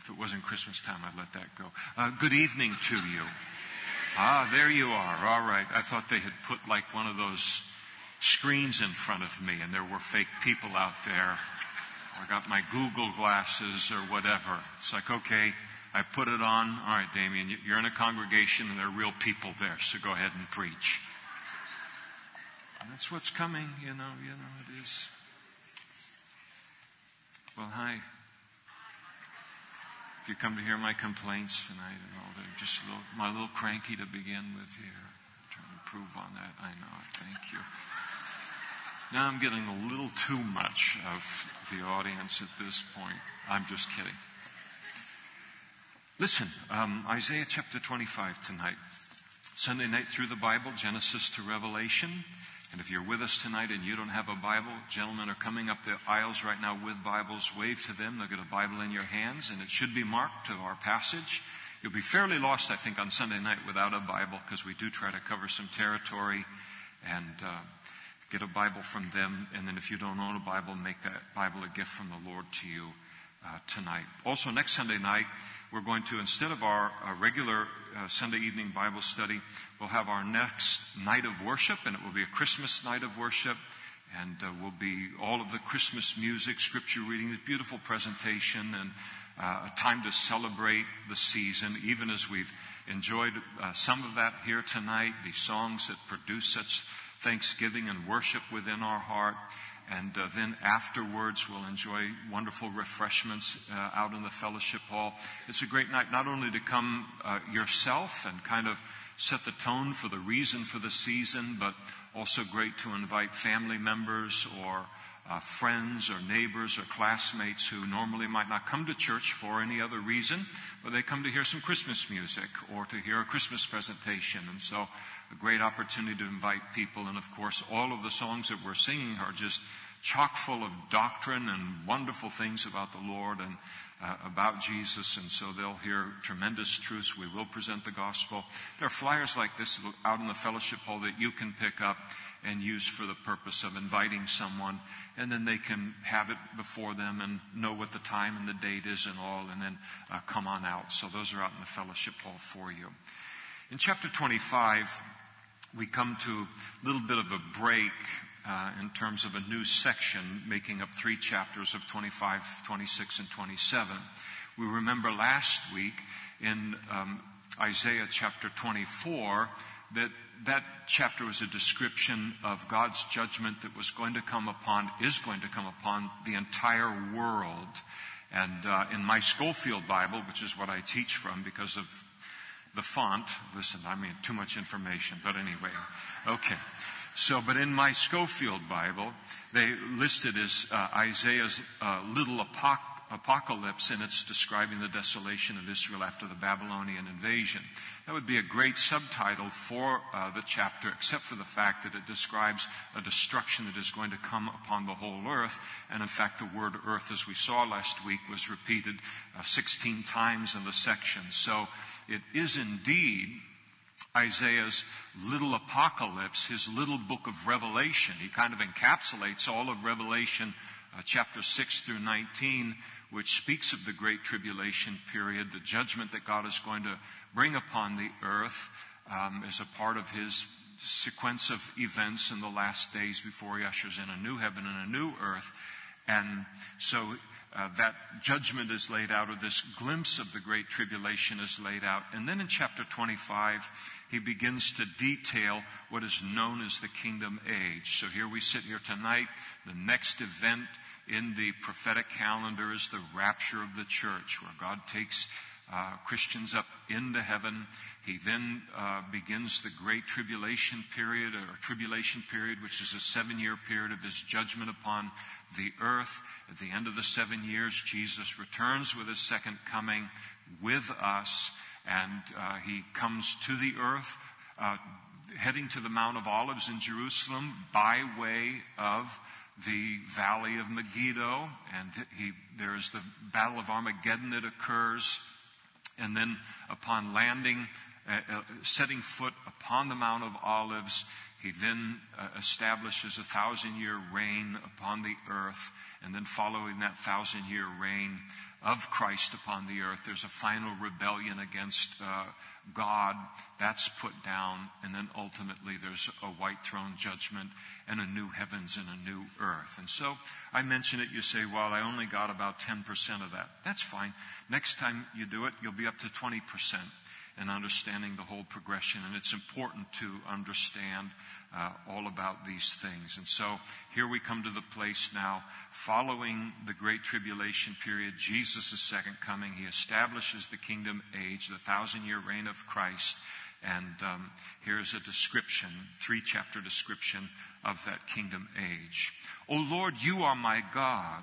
if it wasn't Christmas time, I'd let that go. Uh, good evening to you. Ah, there you are. All right. I thought they had put like one of those screens in front of me and there were fake people out there. I got my Google glasses or whatever. It's like, okay, I put it on. All right, Damien, you're in a congregation and there are real people there, so go ahead and preach. And that's what's coming, you know, you know, it is. Well, hi. If you come to hear my complaints tonight and all, they're just a little, my little cranky to begin with here. I'm trying to improve on that. I know. Thank you. Now I'm getting a little too much of the audience at this point. I'm just kidding. Listen, um, Isaiah chapter 25 tonight. Sunday night through the Bible, Genesis to Revelation. And if you're with us tonight and you don't have a Bible, gentlemen are coming up the aisles right now with Bibles. Wave to them. They'll get a Bible in your hands and it should be marked to our passage. You'll be fairly lost, I think, on Sunday night without a Bible because we do try to cover some territory and uh, get a Bible from them. And then if you don't own a Bible, make that Bible a gift from the Lord to you uh, tonight. Also, next Sunday night, we're going to, instead of our uh, regular uh, Sunday evening Bible study, we'll have our next night of worship, and it will be a Christmas night of worship. And uh, will be all of the Christmas music, scripture reading, this beautiful presentation, and uh, a time to celebrate the season, even as we've enjoyed uh, some of that here tonight, the songs that produce such thanksgiving and worship within our heart. And uh, then afterwards, we'll enjoy wonderful refreshments uh, out in the fellowship hall. It's a great night not only to come uh, yourself and kind of set the tone for the reason for the season, but also great to invite family members or uh, friends or neighbors or classmates who normally might not come to church for any other reason, but they come to hear some Christmas music or to hear a Christmas presentation. And so a great opportunity to invite people. And of course, all of the songs that we're singing are just chock full of doctrine and wonderful things about the Lord and uh, about Jesus. And so they'll hear tremendous truths. We will present the gospel. There are flyers like this out in the fellowship hall that you can pick up and use for the purpose of inviting someone. And then they can have it before them and know what the time and the date is and all, and then uh, come on out. So those are out in the fellowship hall for you. In chapter 25, we come to a little bit of a break uh, in terms of a new section making up three chapters of 25, 26, and 27. We remember last week in um, Isaiah chapter 24 that that chapter was a description of God's judgment that was going to come upon, is going to come upon the entire world. And uh, in my Scofield Bible, which is what I teach from because of the font, listen, I mean, too much information, but anyway, okay. So, but in my Scofield Bible, they listed as uh, Isaiah's uh, little apoc- apocalypse, and it's describing the desolation of Israel after the Babylonian invasion. That would be a great subtitle for uh, the chapter, except for the fact that it describes a destruction that is going to come upon the whole earth. And in fact, the word earth, as we saw last week, was repeated uh, 16 times in the section. So, it is indeed Isaiah's little apocalypse, his little book of Revelation. He kind of encapsulates all of Revelation, uh, chapter 6 through 19, which speaks of the Great Tribulation period, the judgment that God is going to bring upon the earth um, as a part of his sequence of events in the last days before he ushers in a new heaven and a new earth. And so uh, that judgment is laid out, or this glimpse of the Great Tribulation is laid out. And then in chapter 25, he begins to detail what is known as the kingdom age. So here we sit here tonight. The next event in the prophetic calendar is the rapture of the church, where God takes uh, Christians up into heaven. He then uh, begins the great tribulation period, or tribulation period, which is a seven year period of his judgment upon the earth. At the end of the seven years, Jesus returns with his second coming with us, and uh, he comes to the earth, uh, heading to the Mount of Olives in Jerusalem by way of the Valley of Megiddo, and he, there is the Battle of Armageddon that occurs, and then upon landing, uh, uh, setting foot upon the Mount of Olives, He then uh, establishes a thousand year reign upon the earth. And then following that thousand year reign of Christ upon the earth, there's a final rebellion against uh, God. That's put down. And then ultimately there's a white throne judgment and a new heavens and a new earth. And so I mention it, you say, well, I only got about 10% of that. That's fine. Next time you do it, you'll be up to 20% and understanding the whole progression. And it's important to understand uh, all about these things. And so here we come to the place now, following the Great Tribulation period, Jesus' second coming. He establishes the kingdom age, the thousand year reign of Christ. And um, here's a description, three chapter description of that kingdom age. O Lord, you are my God.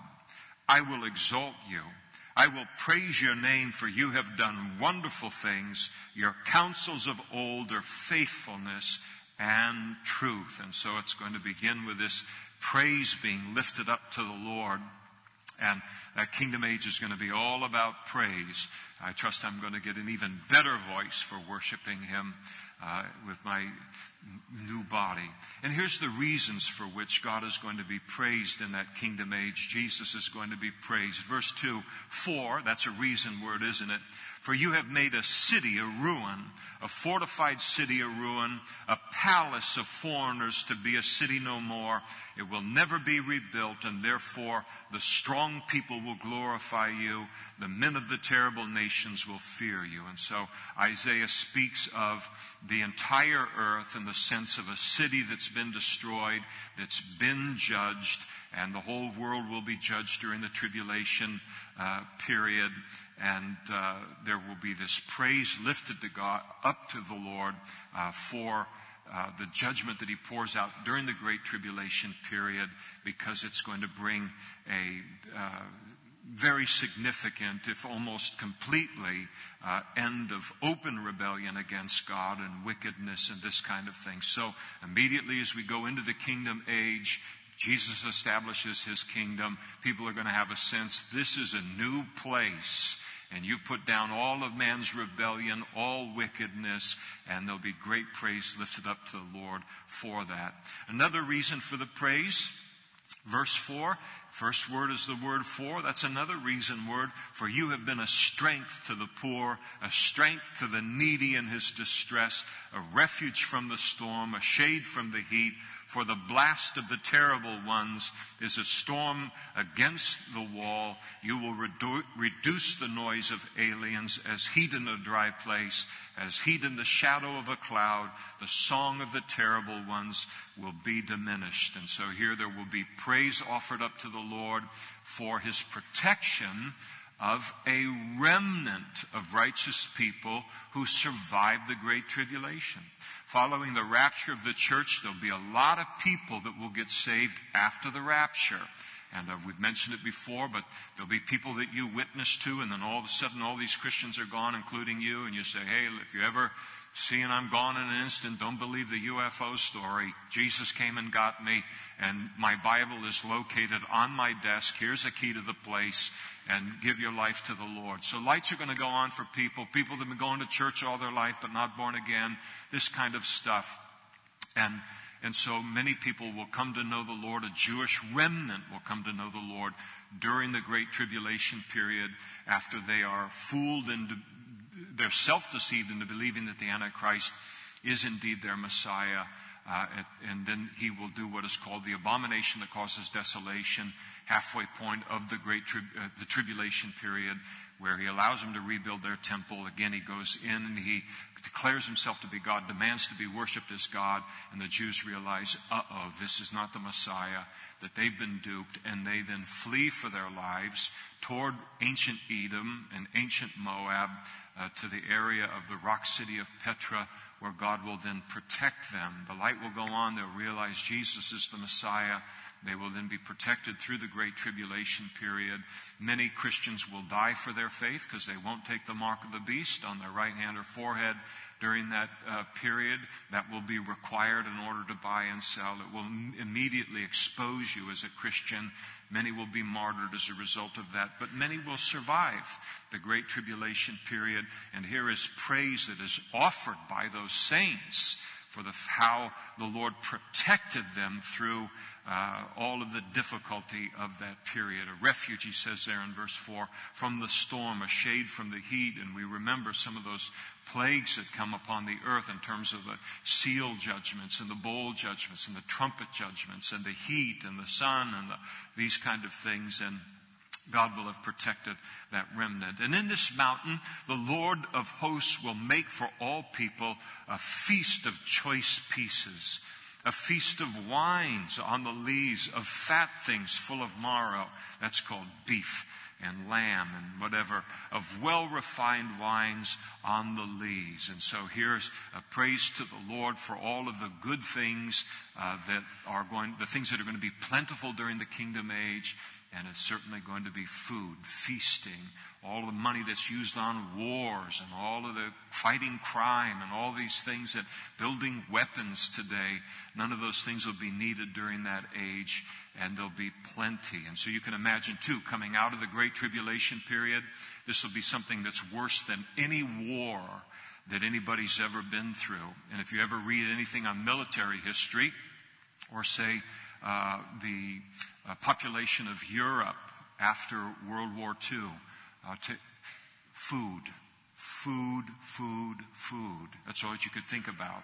I will exalt you. I will praise your name for you have done wonderful things. Your counsels of old are faithfulness and truth. And so it's going to begin with this praise being lifted up to the Lord. And that kingdom age is going to be all about praise. I trust I'm going to get an even better voice for worshiping Him uh, with my new body. And here's the reasons for which God is going to be praised in that kingdom age. Jesus is going to be praised. Verse 2, for, that's a reason word, isn't it? For you have made a city a ruin, a fortified city a ruin, a palace of foreigners to be a city no more. It will never be rebuilt, and therefore the strong people will glorify you. The men of the terrible nations will fear you. And so Isaiah speaks of the entire earth in the sense of a city that's been destroyed, that's been judged, and the whole world will be judged during the tribulation uh, period and uh, there will be this praise lifted to God, up to the Lord uh, for uh, the judgment that He pours out during the Great Tribulation period, because it's going to bring a uh, very significant, if almost completely, uh, end of open rebellion against God and wickedness and this kind of thing. So immediately as we go into the kingdom age, Jesus establishes his kingdom. People are going to have a sense this is a new place and you've put down all of man's rebellion, all wickedness, and there'll be great praise lifted up to the Lord for that. Another reason for the praise, verse 4, first word is the word for. That's another reason word. For you have been a strength to the poor, a strength to the needy in his distress, a refuge from the storm, a shade from the heat, for the blast of the terrible ones is a storm against the wall. You will redu- reduce the noise of aliens as heat in a dry place, as heat in the shadow of a cloud. The song of the terrible ones will be diminished. And so here there will be praise offered up to the Lord for his protection of a remnant of righteous people who survived the Great Tribulation. Following the rapture of the church, there'll be a lot of people that will get saved after the rapture. And uh, we've mentioned it before, but there'll be people that you witness to, and then all of a sudden all these Christians are gone, including you, and you say, hey, if you ever see and I'm gone in an instant, don't believe the UFO story. Jesus came and got me, and my Bible is located on my desk. Here's a key to the place, and give your life to the Lord. So lights are going to go on for people, people that have been going to church all their life but not born again, this kind of stuff. And and so many people will come to know the Lord. A Jewish remnant will come to know the Lord during the Great Tribulation period after they are fooled into, they're self-deceived into believing that the Antichrist is indeed their Messiah. Uh, and then he will do what is called the abomination that causes desolation, halfway point of the great tri- uh, the tribulation period, where he allows them to rebuild their temple. Again, he goes in and he declares himself to be God, demands to be worshiped as God, and the Jews realize, uh oh, this is not the Messiah, that they've been duped, and they then flee for their lives toward ancient Edom and ancient Moab uh, to the area of the rock city of Petra, where God will then protect them. The light will go on, they'll realize Jesus is the Messiah they will then be protected through the Great Tribulation period. Many Christians will die for their faith because they won't take the mark of the beast on their right hand or forehead during that uh, period. That will be required in order to buy and sell. It will immediately expose you as a Christian. Many will be martyred as a result of that, but many will survive the Great Tribulation period. And here is praise that is offered by those saints for the, how the Lord protected them through uh, all of the difficulty of that period. A refuge, he says there in verse 4, from the storm, a shade from the heat. And we remember some of those plagues that come upon the earth in terms of the seal judgments and the bowl judgments and the trumpet judgments and the heat and the sun and the, these kind of things. And God will have protected that remnant. And in this mountain, the Lord of hosts will make for all people a feast of choice pieces, a feast of wines on the lees, of fat things full of marrow. That's called beef and lamb and whatever, of well refined wines on the lees. And so here's a praise to the Lord for all of the good things uh, that are going, the things that are going to be plentiful during the kingdom age and it's certainly going to be food, feasting, all the money that's used on wars and all of the fighting crime and all these things that building weapons today, none of those things will be needed during that age and there'll be plenty. And so you can imagine too, coming out of the Great Tribulation period, this will be something that's worse than any war that anybody's ever been through. And if you ever read anything on military history or say uh, the uh, population of Europe after World War II. Uh, to food, food, food, food. That's all that you could think about.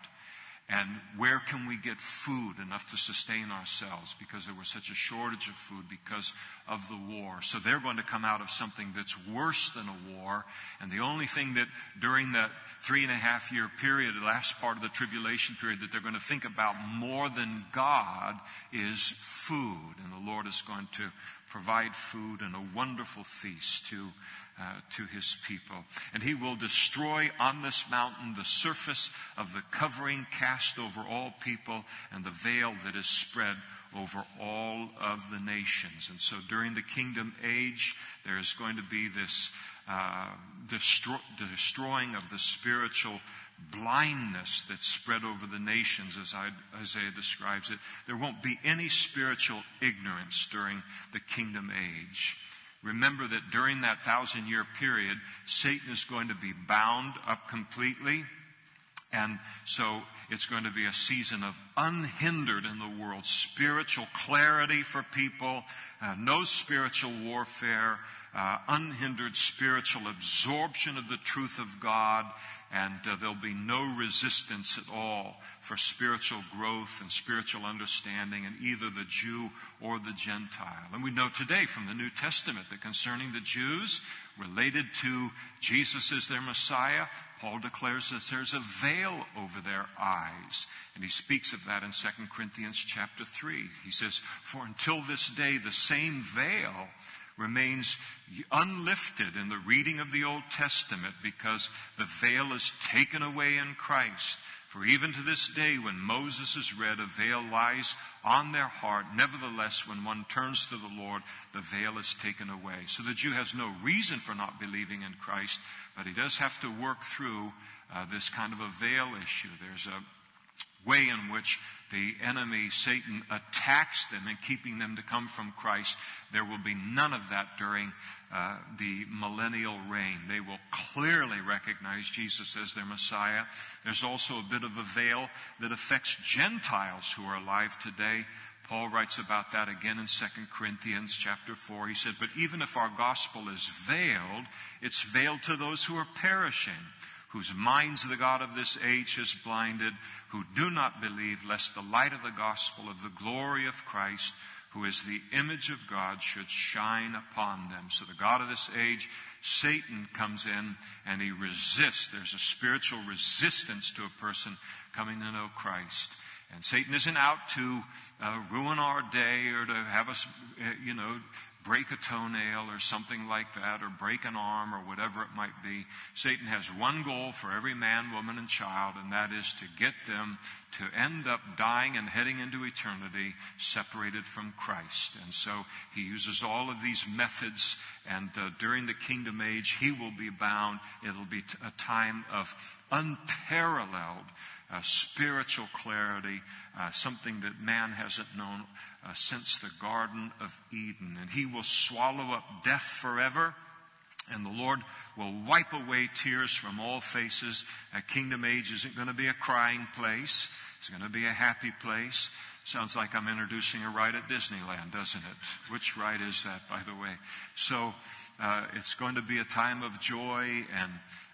And where can we get food enough to sustain ourselves because there was such a shortage of food because of the war. So they're going to come out of something that's worse than a war. And the only thing that during that three and a half year period, the last part of the tribulation period, that they're going to think about more than God is food. And the Lord is going to provide food and a wonderful feast to uh, to his people. And he will destroy on this mountain the surface of the covering cast over all people and the veil that is spread over all of the nations. And so during the kingdom age, there is going to be this uh, destroy, destroying of the spiritual blindness that's spread over the nations, as Isaiah describes it. There won't be any spiritual ignorance during the kingdom age. Remember that during that thousand year period, Satan is going to be bound up completely. And so it's going to be a season of unhindered in the world, spiritual clarity for people, uh, no spiritual warfare, uh, unhindered spiritual absorption of the truth of God, and uh, there'll be no resistance at all for spiritual growth and spiritual understanding in either the Jew or the Gentile. And we know today from the New Testament that concerning the Jews, related to Jesus as their Messiah, Paul declares that there's a veil over their eyes. And he speaks of that in 2 Corinthians chapter 3. He says, For until this day, the same veil remains unlifted in the reading of the Old Testament because the veil is taken away in Christ. For even to this day, when Moses is read, a veil lies on their heart. Nevertheless, when one turns to the Lord, the veil is taken away. So the Jew has no reason for not believing in Christ, but he does have to work through uh, this kind of a veil issue. There's a way in which the enemy, Satan, attacks them in keeping them to come from Christ. There will be none of that during uh, the millennial reign. They will clearly recognize Jesus as their Messiah. There's also a bit of a veil that affects Gentiles who are alive today. Paul writes about that again in 2 Corinthians chapter 4. He said, But even if our gospel is veiled, it's veiled to those who are perishing whose minds the God of this age has blinded, who do not believe, lest the light of the gospel of the glory of Christ, who is the image of God, should shine upon them. So the God of this age, Satan comes in and he resists. There's a spiritual resistance to a person coming to know Christ. And Satan isn't out to uh, ruin our day or to have us, uh, you know, break a toenail or something like that, or break an arm or whatever it might be. Satan has one goal for every man, woman, and child, and that is to get them to end up dying and heading into eternity separated from Christ. And so he uses all of these methods, and uh, during the kingdom age, he will be bound. It'll be a time of unparalleled uh, spiritual clarity, uh, something that man hasn't known uh, since the Garden of Eden. And he will swallow up death forever. And the Lord will wipe away tears from all faces. A kingdom age isn't going to be a crying place. It's going to be a happy place. Sounds like I'm introducing a ride at Disneyland, doesn't it? Which ride is that, by the way? So, uh, it's going to be a time of joy and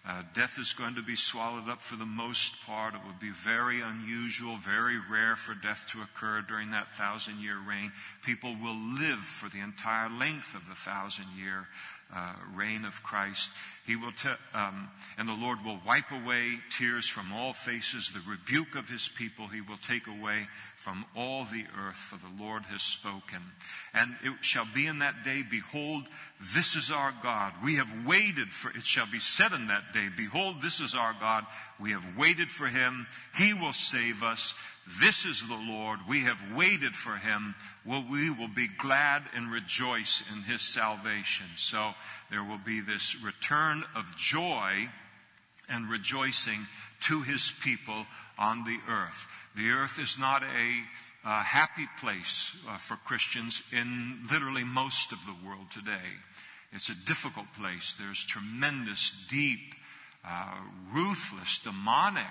uh, death is going to be swallowed up for the most part. It would be very unusual, very rare for death to occur during that thousand year reign. People will live for the entire length of the thousand year uh, reign of Christ. He will, um, and the Lord will wipe away tears from all faces. The rebuke of his people he will take away from all the earth, for the Lord has spoken. And it shall be in that day, behold, this is our God. We have waited for, it shall be said in that day, behold, this is our God. We have waited for him. He will save us. This is the Lord. We have waited for him. Well, we will be glad and rejoice in his salvation. So there will be this return of joy and rejoicing to his people on the earth. The earth is not a happy place uh, for Christians in literally most of the world today. It's a difficult place. There's tremendous, deep, uh, ruthless, demonic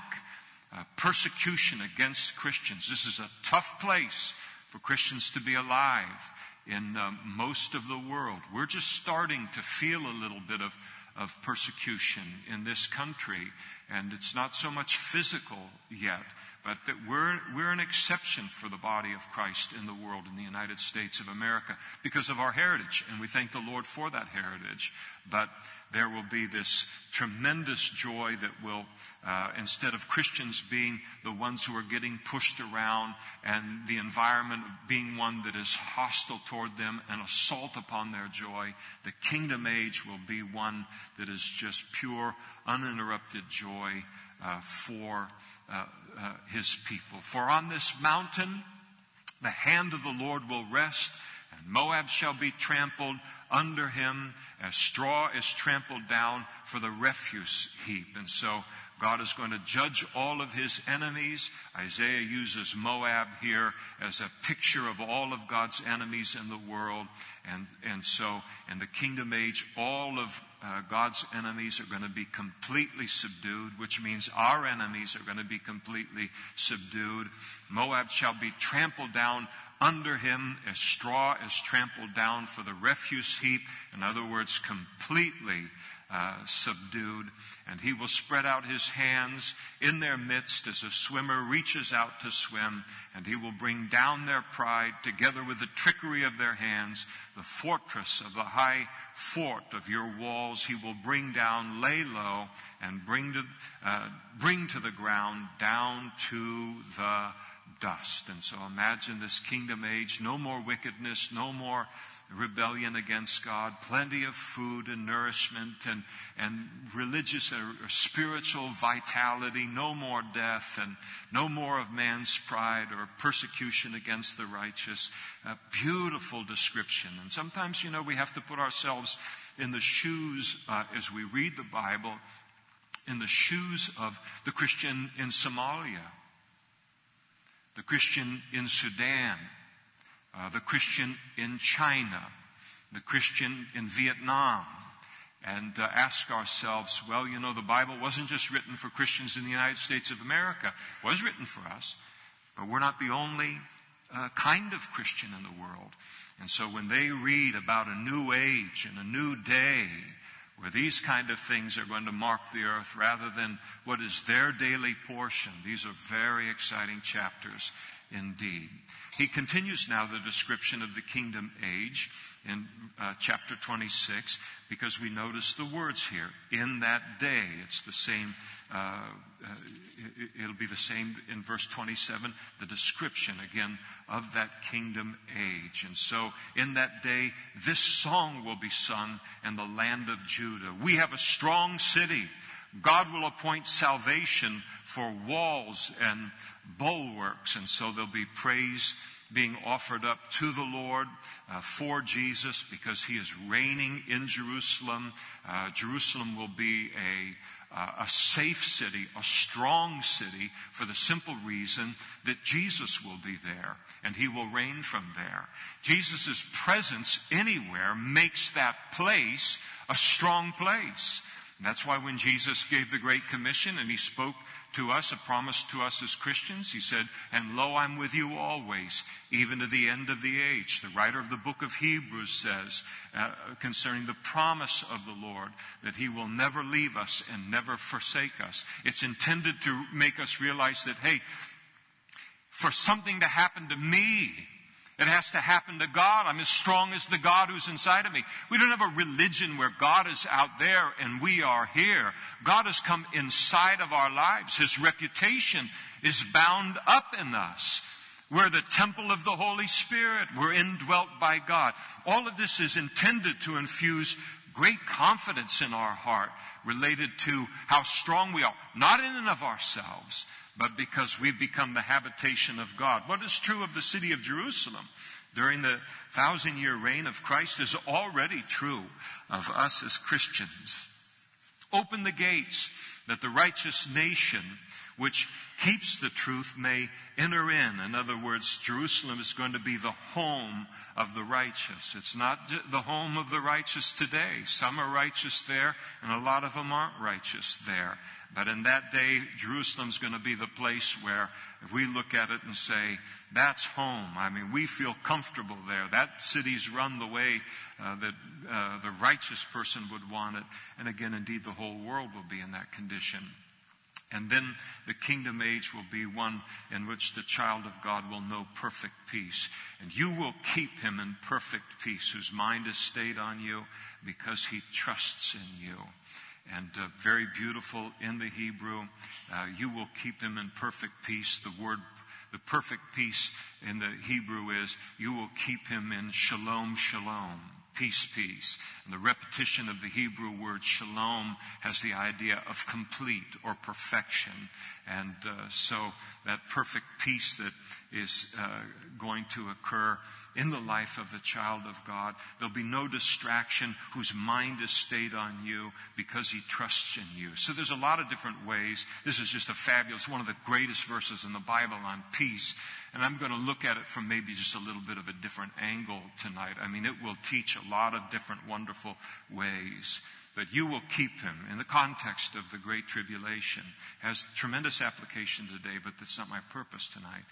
uh, persecution against Christians. This is a tough place for Christians to be alive in uh, most of the world. We're just starting to feel a little bit of, of persecution in this country, and it's not so much physical yet, but that we're, we're an exception for the body of Christ in the world, in the United States of America, because of our heritage, and we thank the Lord for that heritage. But there will be this tremendous joy that will, uh, instead of Christians being the ones who are getting pushed around and the environment being one that is hostile toward them and assault upon their joy, the kingdom age will be one that is just pure, uninterrupted joy uh, for uh, uh, his people. For on this mountain the hand of the Lord will rest, and Moab shall be trampled under him as straw is trampled down for the refuse heap. And so God is going to judge all of his enemies. Isaiah uses Moab here as a picture of all of God's enemies in the world. And, and so in the kingdom age, all of uh, God's enemies are going to be completely subdued, which means our enemies are going to be completely subdued. Moab shall be trampled down under him as straw is trampled down for the refuse heap. In other words, completely uh, subdued. And he will spread out his hands in their midst as a swimmer reaches out to swim. And he will bring down their pride together with the trickery of their hands, the fortress of the high fort of your walls. He will bring down, lay low, and bring to, uh, bring to the ground down to the dust. And so imagine this kingdom age, no more wickedness, no more rebellion against God, plenty of food and nourishment and, and religious or, or, spiritual vitality, no more death and no more of man's pride or persecution against the righteous. A beautiful description. And sometimes, you know, we have to put ourselves in the shoes uh, as we read the Bible, in the shoes of the Christian in Somalia the Christian in Sudan, uh, the Christian in China, the Christian in Vietnam, and uh, ask ourselves, well, you know, the Bible wasn't just written for Christians in the United States of America. It was written for us, but we're not the only uh, kind of Christian in the world. And so when they read about a new age and a new day, where these kind of things are going to mark the earth rather than what is their daily portion. These are very exciting chapters indeed. He continues now the description of the kingdom age in uh, chapter 26 because we notice the words here. In that day, it's the same, uh, uh, it, will be the same in verse 27, the description again of that kingdom age. And so in that day, this song will be sung in the land of Judah. We have a strong city. God will appoint salvation for walls and bulwarks. And so there'll be praise being offered up to the Lord uh, for Jesus because he is reigning in Jerusalem. Uh, Jerusalem will be a uh, a safe city, a strong city, for the simple reason that Jesus will be there and he will reign from there. Jesus' presence anywhere makes that place a strong place. And that's why when Jesus gave the Great Commission and he spoke to us, a promise to us as Christians. He said, And lo, I'm with you always, even to the end of the age. The writer of the book of Hebrews says uh, concerning the promise of the Lord that he will never leave us and never forsake us. It's intended to make us realize that, hey, for something to happen to me, it has to happen to God. I'm as strong as the God who's inside of me. We don't have a religion where God is out there and we are here. God has come inside of our lives. His reputation is bound up in us. We're the temple of the Holy Spirit. We're indwelt by God. All of this is intended to infuse great confidence in our heart related to how strong we are, not in and of ourselves, but because we've become the habitation of God. What is true of the city of Jerusalem during the thousand year reign of Christ is already true of us as Christians. Open the gates that the righteous nation which keeps the truth may enter in. In other words, Jerusalem is going to be the home of the righteous. It's not the home of the righteous today. Some are righteous there, and a lot of them aren't righteous there. But in that day, Jerusalem's going to be the place where if we look at it and say, that's home. I mean, we feel comfortable there. That city's run the way uh, that uh, the righteous person would want it. And again, indeed, the whole world will be in that condition. And then the kingdom age will be one in which the child of God will know perfect peace. And you will keep him in perfect peace, whose mind is stayed on you because he trusts in you. And uh, very beautiful in the Hebrew, uh, you will keep him in perfect peace. The word, the perfect peace in the Hebrew is, you will keep him in shalom, shalom peace, peace. And the repetition of the Hebrew word shalom has the idea of complete or perfection. And uh, so that perfect peace that is uh, going to occur in the life of the child of God. There'll be no distraction whose mind is stayed on you because he trusts in you. So there's a lot of different ways. This is just a fabulous, one of the greatest verses in the Bible on peace. And I'm going to look at it from maybe just a little bit of a different angle tonight. I mean, it will teach a lot of different wonderful ways. But you will keep him in the context of the Great Tribulation. It has tremendous application today, but that's not my purpose tonight.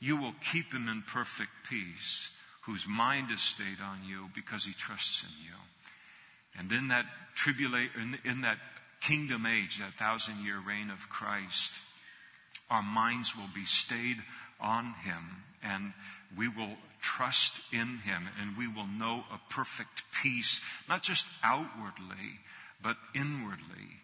You will keep him in perfect peace, whose mind is stayed on you because he trusts in you. And in that tribulation, in, in that kingdom age, that thousand year reign of Christ, our minds will be stayed on him and we will trust in him and we will know a perfect peace, not just outwardly, but inwardly.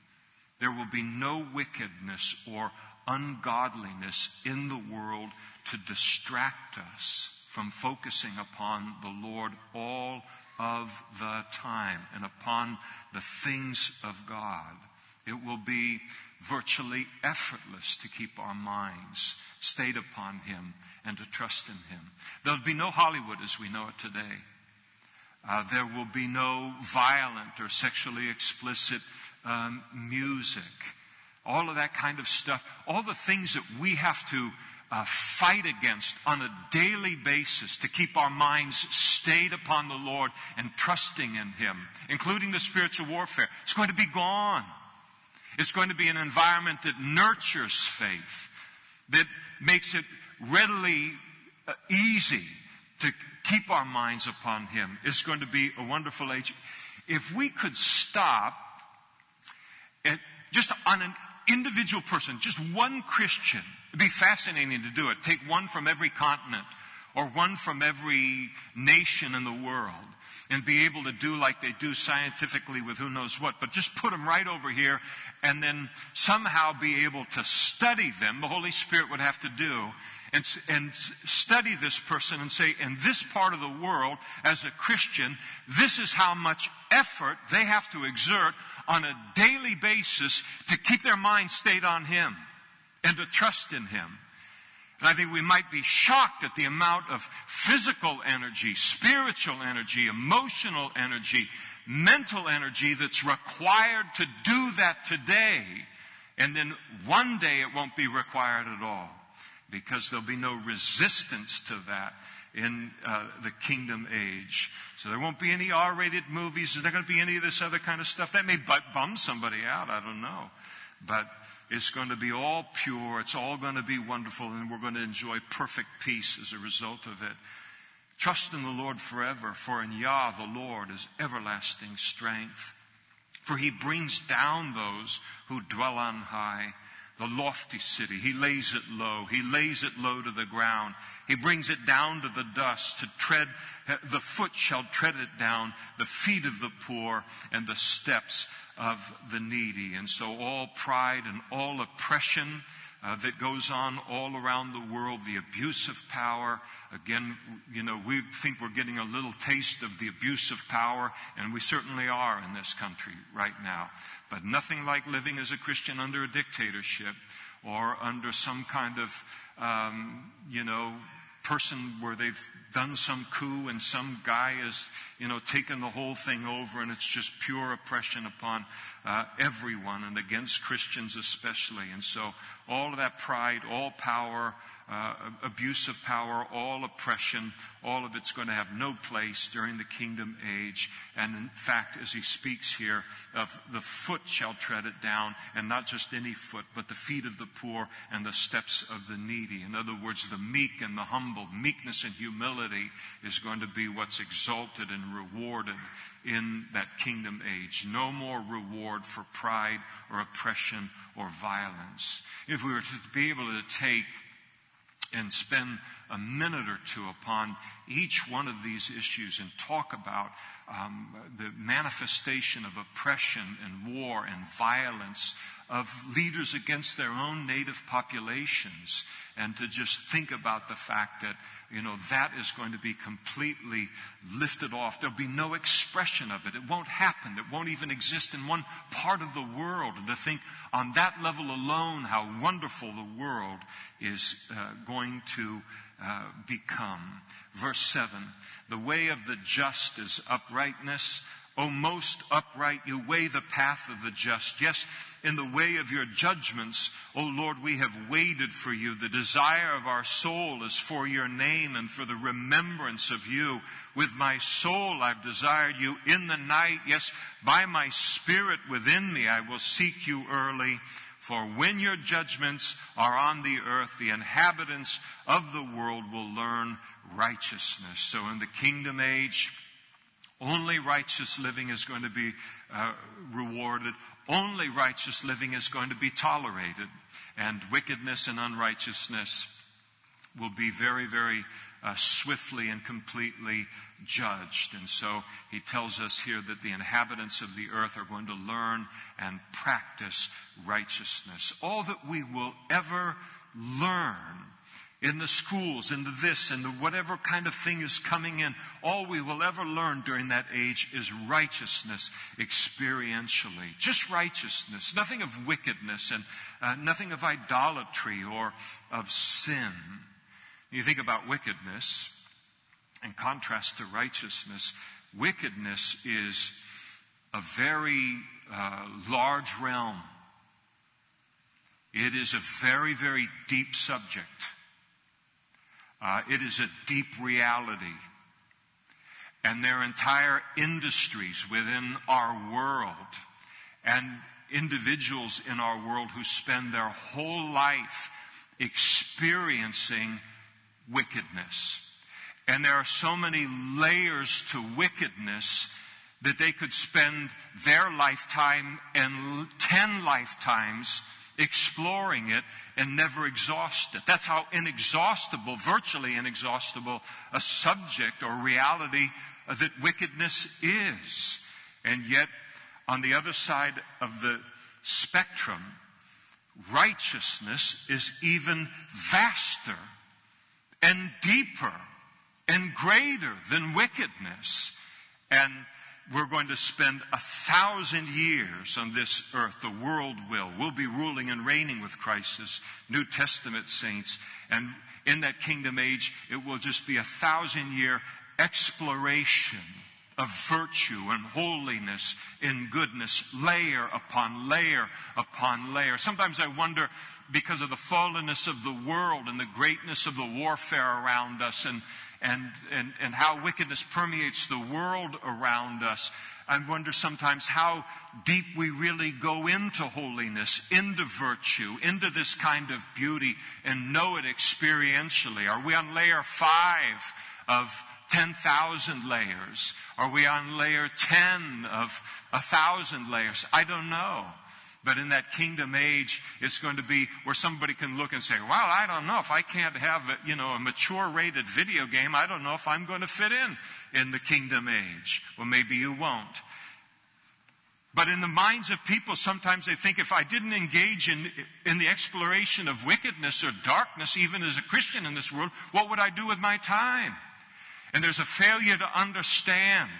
There will be no wickedness or ungodliness in the world to distract us from focusing upon the Lord all of the time and upon the things of God. It will be virtually effortless to keep our minds stayed upon Him and to trust in Him. There'll be no Hollywood as we know it today. Uh, there will be no violent or sexually explicit um, music. All of that kind of stuff. All the things that we have to uh, fight against on a daily basis to keep our minds stayed upon the Lord and trusting in Him, including the spiritual warfare. It's going to be gone. It's going to be an environment that nurtures faith, that makes it readily uh, easy to keep our minds upon Him. It's going to be a wonderful age. If we could stop and just on an individual person, just one Christian, It'd be fascinating to do it. Take one from every continent or one from every nation in the world and be able to do like they do scientifically with who knows what, but just put them right over here and then somehow be able to study them. The Holy Spirit would have to do and, and study this person and say, in this part of the world, as a Christian, this is how much effort they have to exert on a daily basis to keep their mind stayed on Him and to trust in Him. And I think we might be shocked at the amount of physical energy, spiritual energy, emotional energy mental energy that's required to do that today. And then one day it won't be required at all because there'll be no resistance to that in uh, the kingdom age. So there won't be any R rated movies. Is there going to be any of this other kind of stuff? That may bum somebody out. I don't know. But it's going to be all pure. It's all going to be wonderful, and we're going to enjoy perfect peace as a result of it. Trust in the Lord forever, for in Yah the Lord is everlasting strength. For he brings down those who dwell on high the lofty city. He lays it low. He lays it low to the ground. He brings it down to the dust to tread, the foot shall tread it down, the feet of the poor and the steps of the needy. And so all pride and all oppression uh, that goes on all around the world, the abuse of power. Again, you know, we think we're getting a little taste of the abuse of power, and we certainly are in this country right now. But nothing like living as a Christian under a dictatorship or under some kind of, um, you know, person where they've done some coup and some guy has, you know, taken the whole thing over and it's just pure oppression upon uh, everyone and against Christians especially. And so all of that pride, all power, uh, abuse of power, all oppression, all of it's going to have no place during the kingdom age. And in fact, as he speaks here of the foot shall tread it down, and not just any foot, but the feet of the poor and the steps of the needy. In other words, the meek and the humble, meekness and humility is going to be what's exalted and rewarded in that kingdom age. No more reward for pride or oppression or violence. If we were to be able to take and spend a minute or two upon each one of these issues and talk about um, the manifestation of oppression and war and violence of leaders against their own native populations. And to just think about the fact that you know that is going to be completely lifted off. There'll be no expression of it. It won't happen. It won't even exist in one part of the world. And to think on that level alone how wonderful the world is uh, going to uh, become. Verse 7 The way of the just is uprightness. O most upright, you weigh the path of the just. Yes, in the way of your judgments, O Lord, we have waited for you. The desire of our soul is for your name and for the remembrance of you. With my soul I've desired you in the night. Yes, by my spirit within me I will seek you early. For when your judgments are on the earth, the inhabitants of the world will learn righteousness. So in the kingdom age, only righteous living is going to be uh, rewarded. Only righteous living is going to be tolerated. And wickedness and unrighteousness will be very, very uh, swiftly and completely judged. And so he tells us here that the inhabitants of the earth are going to learn and practice righteousness. All that we will ever learn in the schools, in the this, and the whatever kind of thing is coming in, all we will ever learn during that age is righteousness experientially. Just righteousness, nothing of wickedness and uh, nothing of idolatry or of sin. You think about wickedness in contrast to righteousness. Wickedness is a very uh, large realm. It is a very, very deep subject. Uh, it is a deep reality. And there are entire industries within our world and individuals in our world who spend their whole life experiencing wickedness. And there are so many layers to wickedness that they could spend their lifetime and 10 lifetimes exploring it and never exhaust it. That's how inexhaustible, virtually inexhaustible, a subject or reality that wickedness is. And yet, on the other side of the spectrum, righteousness is even vaster and deeper and greater than wickedness. And we're going to spend a thousand years on this earth. The world will. We'll be ruling and reigning with Christ as New Testament saints. And in that kingdom age, it will just be a thousand year exploration of virtue and holiness in goodness, layer upon layer upon layer. Sometimes I wonder, because of the fallenness of the world and the greatness of the warfare around us and, and, and, and how wickedness permeates the world around us, I wonder sometimes how deep we really go into holiness, into virtue, into this kind of beauty and know it experientially. Are we on layer five of 10,000 layers? Are we on layer 10 of a thousand layers? I don't know. But in that kingdom age, it's going to be where somebody can look and say, well, I don't know if I can't have, a, you know, a mature rated video game. I don't know if I'm going to fit in in the kingdom age. Well, maybe you won't. But in the minds of people, sometimes they think if I didn't engage in, in the exploration of wickedness or darkness, even as a Christian in this world, what would I do with my time? And there's a failure to understand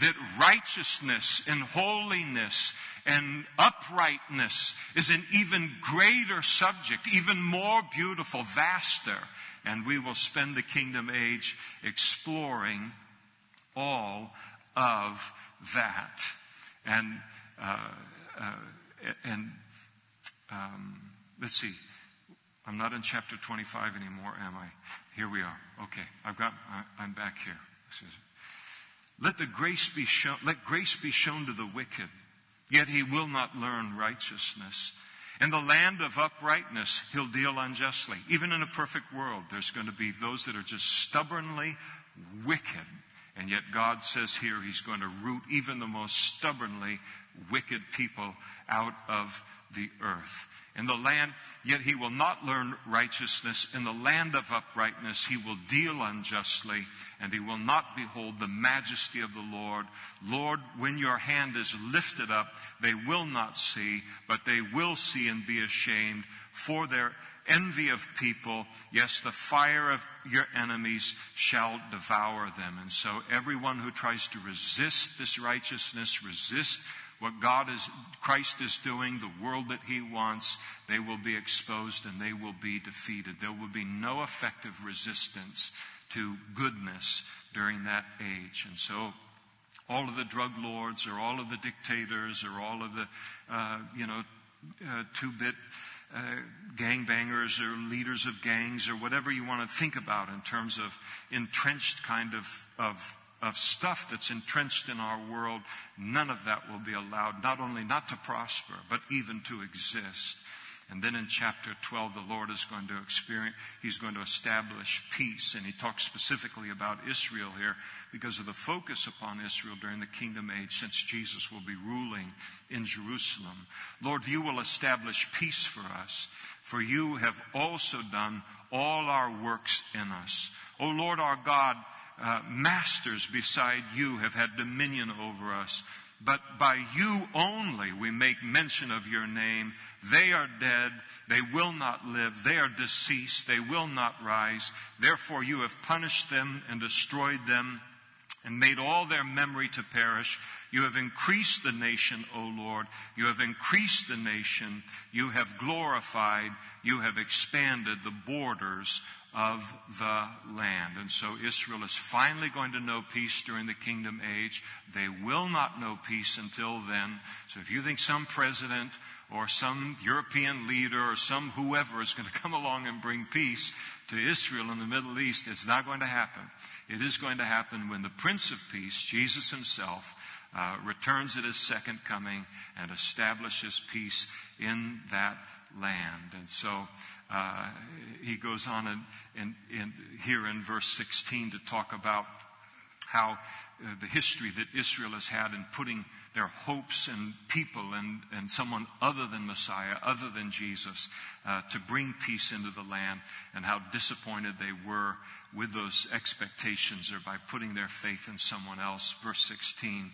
that righteousness and holiness and uprightness is an even greater subject, even more beautiful, vaster. And we will spend the kingdom age exploring all of that. And, uh, uh, and um, let's see. I'm not in chapter 25 anymore, am I? Here we are. Okay, I've got. I'm back here. Let the grace be shown. Let grace be shown to the wicked, yet he will not learn righteousness. In the land of uprightness, he'll deal unjustly. Even in a perfect world, there's going to be those that are just stubbornly wicked. And yet God says here he's going to root even the most stubbornly wicked people out of the earth. In the land, yet he will not learn righteousness. In the land of uprightness, he will deal unjustly, and he will not behold the majesty of the Lord. Lord, when your hand is lifted up, they will not see, but they will see and be ashamed for their envy of people. Yes, the fire of your enemies shall devour them. And so everyone who tries to resist this righteousness, resist what God is, Christ is doing, the world that He wants, they will be exposed and they will be defeated. There will be no effective resistance to goodness during that age. And so, all of the drug lords or all of the dictators or all of the, uh, you know, uh, two bit uh, gangbangers or leaders of gangs or whatever you want to think about in terms of entrenched kind of, of of stuff that's entrenched in our world, none of that will be allowed, not only not to prosper, but even to exist. And then in chapter 12, the Lord is going to experience, He's going to establish peace. And He talks specifically about Israel here because of the focus upon Israel during the kingdom age since Jesus will be ruling in Jerusalem. Lord, you will establish peace for us, for you have also done all our works in us. O Lord our God, uh, masters beside you have had dominion over us. But by you only we make mention of your name. They are dead. They will not live. They are deceased. They will not rise. Therefore you have punished them and destroyed them and made all their memory to perish. You have increased the nation, O Lord. You have increased the nation. You have glorified. You have expanded the borders of the land. And so Israel is finally going to know peace during the kingdom age. They will not know peace until then. So if you think some president or some European leader or some whoever is going to come along and bring peace to Israel in the Middle East, it's not going to happen. It is going to happen when the Prince of Peace, Jesus himself, uh, returns at his second coming and establishes peace in that land. And so uh, he goes on here in verse 16 to talk about how uh, the history that Israel has had in putting their hopes and people and, and someone other than Messiah, other than Jesus, uh, to bring peace into the land, and how disappointed they were with those expectations or by putting their faith in someone else. Verse 16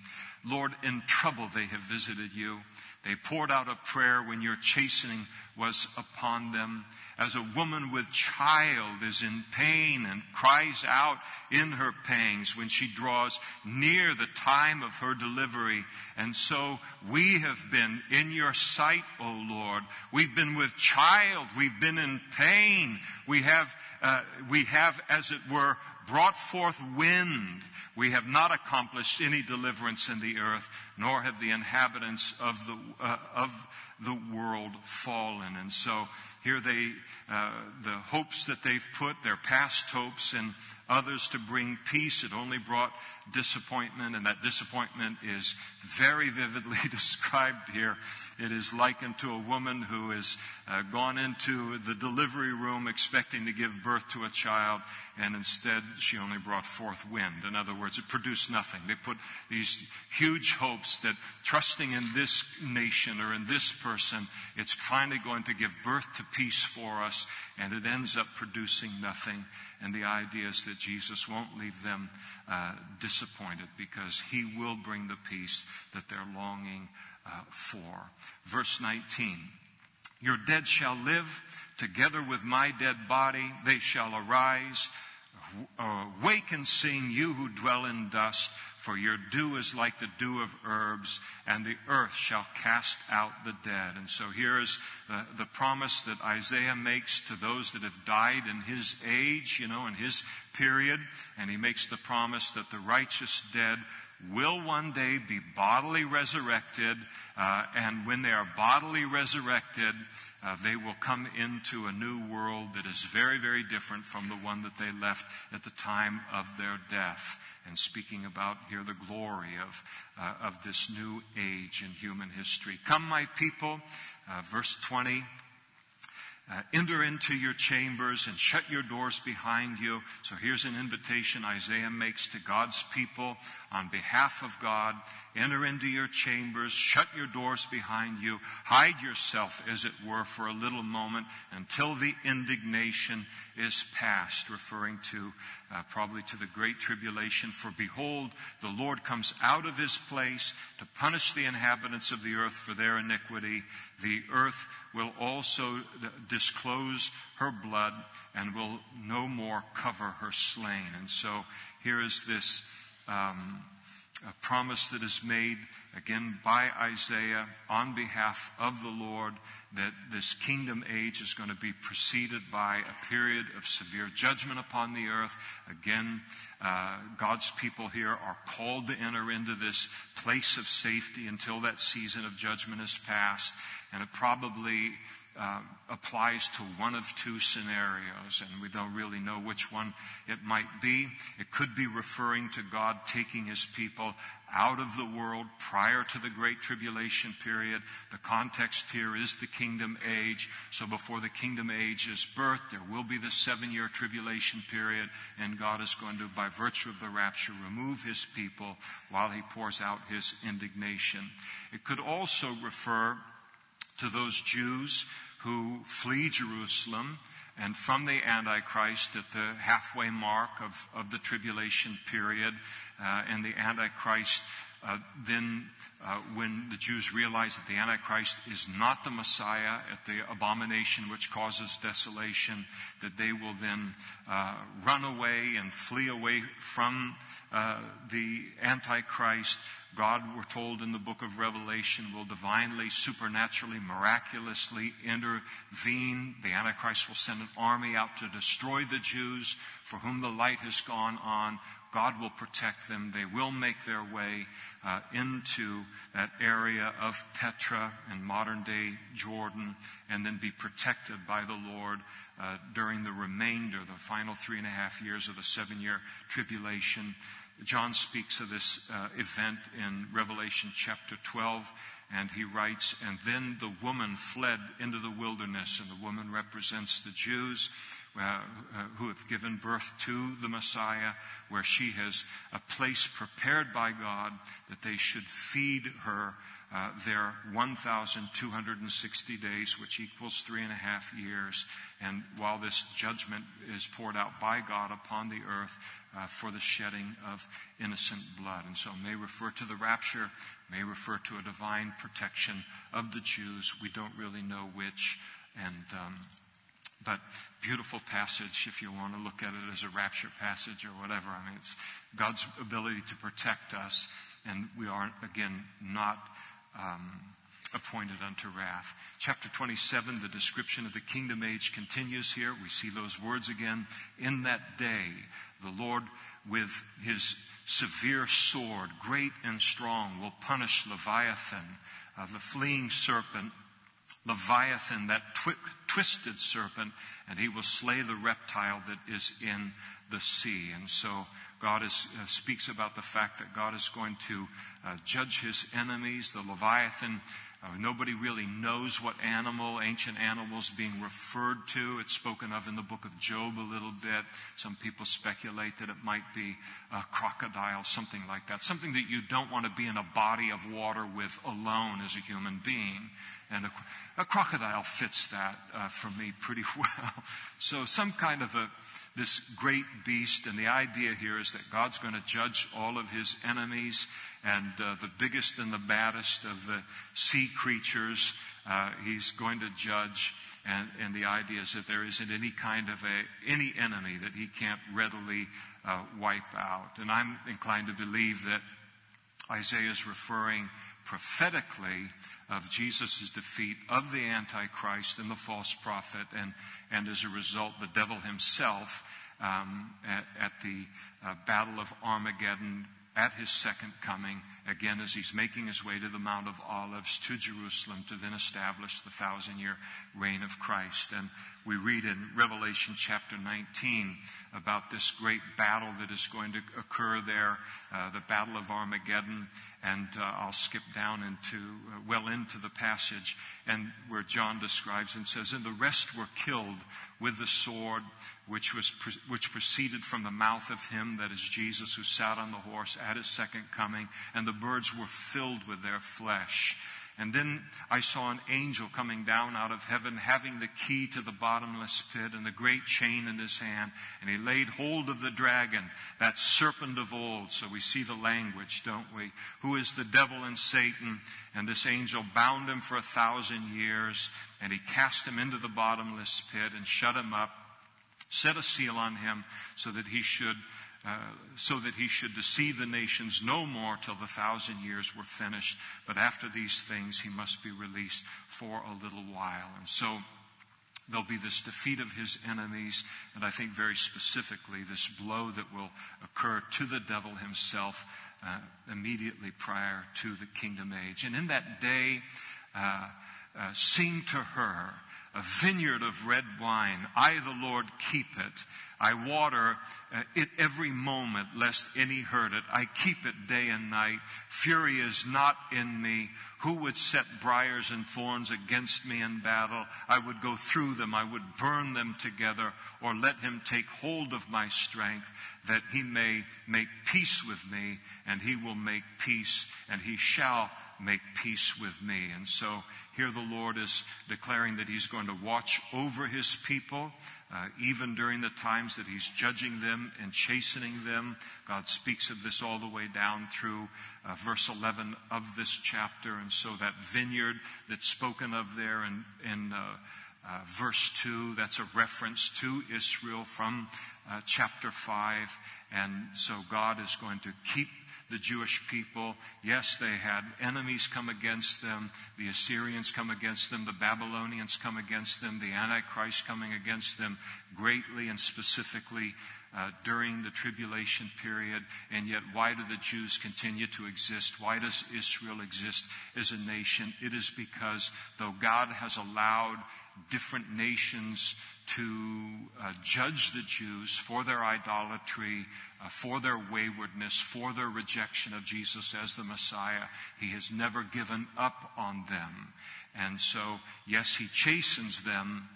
Lord, in trouble they have visited you. They poured out a prayer when your chastening was upon them as a woman with child is in pain and cries out in her pangs when she draws near the time of her delivery. And so we have been in your sight, O Lord. We've been with child. We've been in pain. We have, uh, we have, as it were, brought forth wind, we have not accomplished any deliverance in the earth, nor have the inhabitants of the, uh, of the world fallen. And so here they, uh, the hopes that they've put, their past hopes in others to bring peace, it only brought disappointment, and that disappointment is very vividly described here. It is likened to a woman who has uh, gone into the delivery room expecting to give birth to a child, and instead she only brought forth wind. In other words, it produced nothing. They put these huge hopes that trusting in this nation or in this person, it's finally going to give birth to peace for us, and it ends up producing nothing. And the idea is that Jesus won't leave them uh, disappointed because he will bring the peace that they're longing uh, for. Verse 19 Your dead shall live together with my dead body, they shall arise. Uh, wake and sing, you who dwell in dust, for your dew is like the dew of herbs, and the earth shall cast out the dead. And so here's the, the promise that Isaiah makes to those that have died in his age, you know, in his period. And he makes the promise that the righteous dead will one day be bodily resurrected, uh, and when they are bodily resurrected, uh, they will come into a new world that is very, very different from the one that they left at the time of their death. And speaking about here the glory of, uh, of this new age in human history. Come, my people, uh, verse 20. Uh, enter into your chambers and shut your doors behind you. So here's an invitation Isaiah makes to God's people on behalf of God. Enter into your chambers, shut your doors behind you, hide yourself, as it were, for a little moment until the indignation is past, referring to uh, probably to the great tribulation. For behold, the Lord comes out of his place to punish the inhabitants of the earth for their iniquity. The earth will also disclose her blood and will no more cover her slain. And so here is this um, promise that is made again by Isaiah on behalf of the Lord that this kingdom age is going to be preceded by a period of severe judgment upon the earth. Again, uh, God's people here are called to enter into this place of safety until that season of judgment is past. And it probably uh, applies to one of two scenarios, and we don't really know which one it might be. It could be referring to God taking his people out of the world prior to the Great Tribulation period. The context here is the kingdom age. So before the kingdom age is birthed, there will be the seven year tribulation period, and God is going to, by virtue of the rapture, remove his people while he pours out his indignation. It could also refer to those Jews who flee Jerusalem and from the Antichrist at the halfway mark of, of the tribulation period. Uh, and the Antichrist, uh, then uh, when the Jews realize that the Antichrist is not the Messiah at the abomination which causes desolation, that they will then uh, run away and flee away from uh, the Antichrist God, we're told in the book of Revelation, will divinely, supernaturally, miraculously intervene. The Antichrist will send an army out to destroy the Jews for whom the light has gone on. God will protect them. They will make their way uh, into that area of Petra and modern day Jordan and then be protected by the Lord uh, during the remainder, the final three and a half years of the seven year tribulation. John speaks of this uh, event in Revelation chapter 12, and he writes, And then the woman fled into the wilderness, and the woman represents the Jews. Uh, uh, who have given birth to the Messiah, where she has a place prepared by God that they should feed her uh, there 1,260 days, which equals three and a half years. And while this judgment is poured out by God upon the earth uh, for the shedding of innocent blood. And so may refer to the rapture, may refer to a divine protection of the Jews. We don't really know which. And, um, but beautiful passage if you want to look at it as a rapture passage or whatever. I mean, it's God's ability to protect us. And we are, again, not um, appointed unto wrath. Chapter 27, the description of the kingdom age continues here. We see those words again. In that day, the Lord with his severe sword, great and strong, will punish Leviathan, uh, the fleeing serpent, Leviathan, that twi- twisted serpent, and he will slay the reptile that is in the sea. And so God is, uh, speaks about the fact that God is going to uh, judge his enemies. The Leviathan uh, nobody really knows what animal, ancient animals being referred to. It's spoken of in the book of Job a little bit. Some people speculate that it might be a crocodile, something like that. Something that you don't want to be in a body of water with alone as a human being. And a, a crocodile fits that uh, for me pretty well. So some kind of a, this great beast, and the idea here is that God's going to judge all of his enemies and uh, the biggest and the baddest of the sea creatures uh, he's going to judge. And, and, the idea is that there isn't any kind of a, any enemy that he can't readily uh, wipe out. And I'm inclined to believe that Isaiah is referring prophetically of Jesus' defeat of the Antichrist and the false prophet, and, and as a result, the devil himself um, at, at, the uh, Battle of Armageddon at his second coming, again as he's making his way to the Mount of Olives to Jerusalem to then establish the thousand year reign of Christ. And we read in Revelation chapter 19 about this great battle that is going to occur there, uh, the Battle of Armageddon. And uh, I'll skip down into, uh, well into the passage, and where John describes and says, And the rest were killed with the sword which, was, which proceeded from the mouth of him, that is Jesus, who sat on the horse at his second coming, and the birds were filled with their flesh. And then I saw an angel coming down out of heaven, having the key to the bottomless pit and the great chain in his hand. And he laid hold of the dragon, that serpent of old. So we see the language, don't we? Who is the devil and Satan. And this angel bound him for a thousand years. And he cast him into the bottomless pit and shut him up set a seal on him so that he should uh, so that he should deceive the nations no more till the thousand years were finished. But after these things, he must be released for a little while. And so there'll be this defeat of his enemies, and I think very specifically this blow that will occur to the devil himself uh, immediately prior to the kingdom age. And in that day, uh, uh sing to her a vineyard of red wine. I, the Lord, keep it. I water uh, it every moment, lest any hurt it. I keep it day and night. Fury is not in me. Who would set briars and thorns against me in battle? I would go through them. I would burn them together, or let him take hold of my strength, that he may make peace with me, and he will make peace, and he shall make peace with me. And so here the Lord is declaring that He's going to watch over His people, uh, even during the times that He's judging them and chastening them. God speaks of this all the way down through uh, verse 11 of this chapter. And so that vineyard that's spoken of there in, in uh, uh verse 2, that's a reference to Israel from uh, chapter 5. And so God is going to keep the Jewish people. Yes, they had enemies come against them. The Assyrians come against them. The Babylonians come against them. The Antichrist coming against them greatly and specifically uh, during the tribulation period. And yet, why do the Jews continue to exist? Why does Israel exist as a nation? It is because though God has allowed different nations to uh, judge the Jews for their idolatry, uh, for their waywardness, for their rejection of Jesus as the Messiah. He has never given up on them. And so, yes, he chastens them,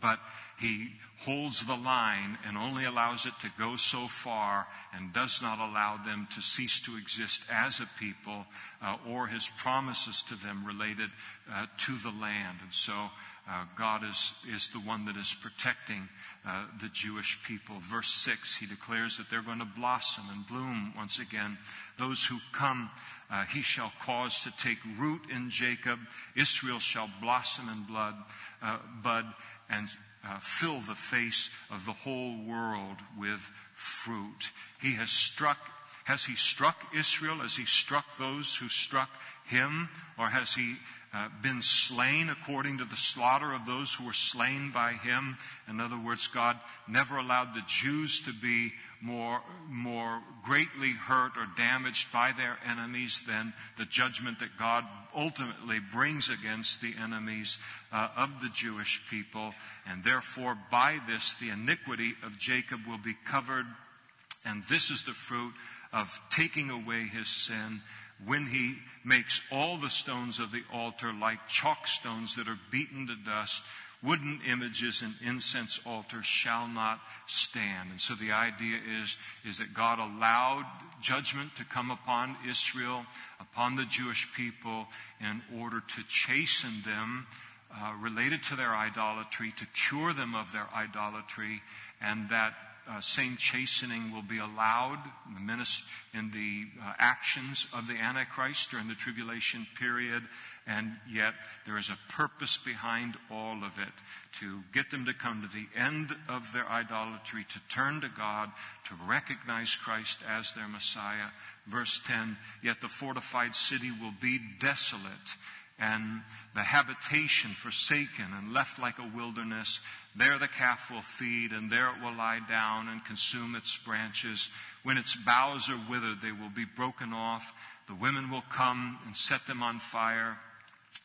but he holds the line and only allows it to go so far and does not allow them to cease to exist as a people uh, or his promises to them related uh, to the land. And so uh, God is, is the one that is protecting uh, the Jewish people. Verse 6, he declares that they're going to blossom and bloom once again. Those who come, uh, he shall cause to take root in Jacob. Israel shall blossom in blood, uh, bud, and uh, fill the face of the whole world with fruit. He has struck Has he struck Israel? Has he struck those who struck him? Or has he uh, been slain according to the slaughter of those who were slain by him? In other words, God never allowed the Jews to be more, more greatly hurt or damaged by their enemies than the judgment that God ultimately brings against the enemies uh, of the Jewish people. And therefore, by this, the iniquity of Jacob will be covered. And this is the fruit of taking away his sin when he makes all the stones of the altar like chalk stones that are beaten to dust. Wooden images and incense altars shall not stand. And so the idea is, is that God allowed judgment to come upon Israel, upon the Jewish people, in order to chasten them uh, related to their idolatry, to cure them of their idolatry, and that uh, same chastening will be allowed in the, in the uh, actions of the Antichrist during the tribulation period, and yet there is a purpose behind all of it to get them to come to the end of their idolatry, to turn to God, to recognize Christ as their Messiah. Verse 10 Yet the fortified city will be desolate and the habitation forsaken and left like a wilderness. There the calf will feed, and there it will lie down and consume its branches. When its boughs are withered, they will be broken off. The women will come and set them on fire.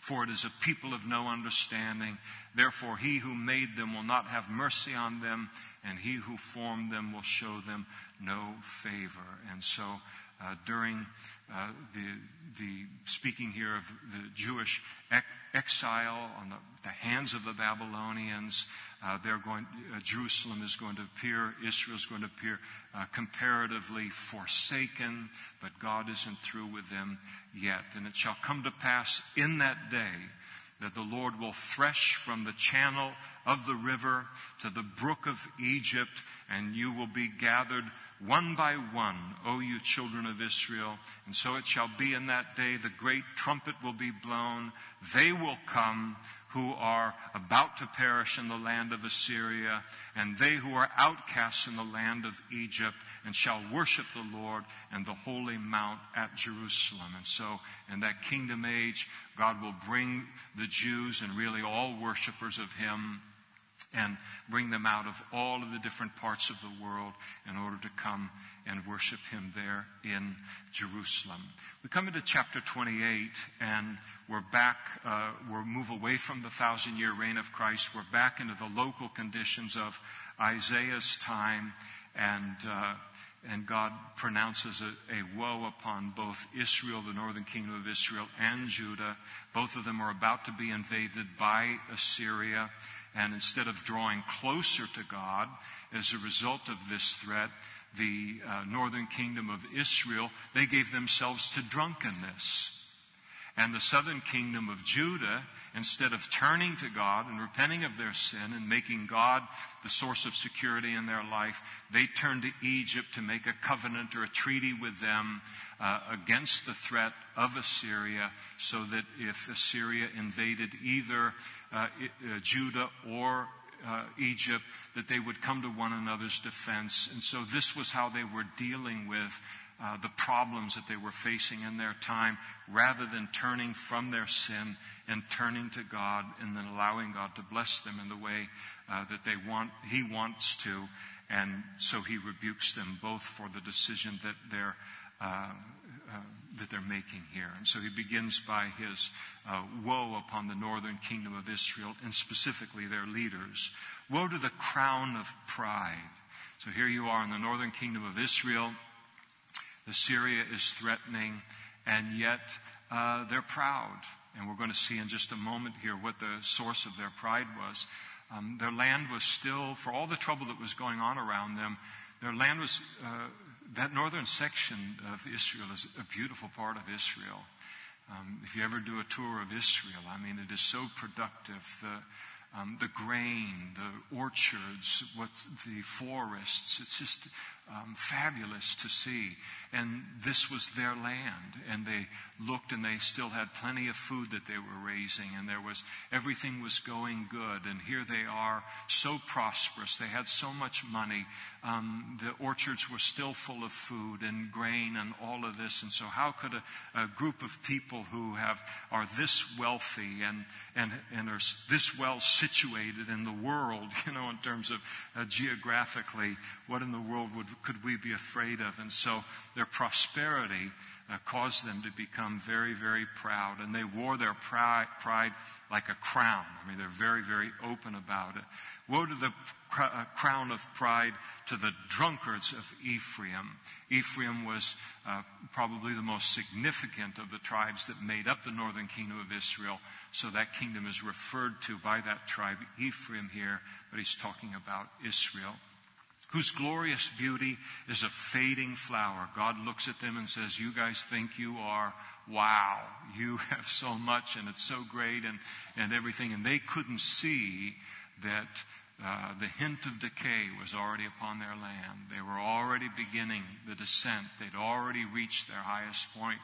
For it is a people of no understanding. Therefore, he who made them will not have mercy on them, and he who formed them will show them no favor. And so, uh, during uh, the, the speaking here of the Jewish ex- exile on the, the, hands of the Babylonians, uh, they're going, uh, Jerusalem is going to appear, Israel is going to appear uh, comparatively forsaken, but God isn't through with them yet. And it shall come to pass in that day that the Lord will thresh from the channel of the river to the brook of Egypt, and you will be gathered one by one, O you children of Israel. And so it shall be in that day the great trumpet will be blown. They will come who are about to perish in the land of Assyria, and they who are outcasts in the land of Egypt, and shall worship the Lord and the holy mount at Jerusalem. And so, in that kingdom age, God will bring the Jews and really all worshippers of Him and bring them out of all of the different parts of the world in order to come and worship him there in Jerusalem. We come into chapter 28 and we're back, uh, we're move away from the thousand year reign of Christ. We're back into the local conditions of Isaiah's time and, uh, and God pronounces a, a, woe upon both Israel, the northern kingdom of Israel, and Judah. Both of them are about to be invaded by Assyria. And instead of drawing closer to God as a result of this threat, the uh, northern kingdom of Israel, they gave themselves to drunkenness. And the southern kingdom of Judah, instead of turning to God and repenting of their sin and making God the source of security in their life, they turned to Egypt to make a covenant or a treaty with them uh, against the threat of Assyria, so that if Assyria invaded either Judah or uh, Egypt, that they would come to one another's defense. And so this was how they were dealing with uh, the problems that they were facing in their time, rather than turning from their sin and turning to God and then allowing God to bless them in the way uh, that they want, He wants to. And so He rebukes them both for the decision that they're uh, uh that they're making here. And so he begins by his uh, woe upon the northern kingdom of Israel and specifically their leaders. Woe to the crown of pride. So here you are in the northern kingdom of Israel. Assyria is threatening, and yet uh, they're proud. And we're going to see in just a moment here what the source of their pride was. Um, their land was still, for all the trouble that was going on around them, their land was uh, that northern section of Israel is a beautiful part of Israel. Um, if you ever do a tour of Israel, I mean, it is so productive. The, um, the grain, the orchards, what the forests. It's just um, fabulous to see. And this was their land. And they looked and they still had plenty of food that they were raising. And there was, everything was going good. And here they are, so prosperous. They had so much money. Um, the orchards were still full of food and grain and all of this. And so how could a, a group of people who have, are this wealthy and, and, and are this well situated in the world, you know, in terms of uh, geographically, what in the world would, could we be afraid of? And so their prosperity uh, caused them to become very, very proud. And they wore their pride, pride like a crown. I mean, they're very, very open about it. Woe to the uh, crown of pride to the drunkards of Ephraim. Ephraim was uh, probably the most significant of the tribes that made up the northern kingdom of Israel. So that kingdom is referred to by that tribe, Ephraim, here, but he's talking about Israel whose glorious beauty is a fading flower. God looks at them and says, You guys think you are, wow, you have so much and it's so great and, and everything. And they couldn't see that uh, the hint of decay was already upon their land. They were already beginning the descent, they'd already reached their highest point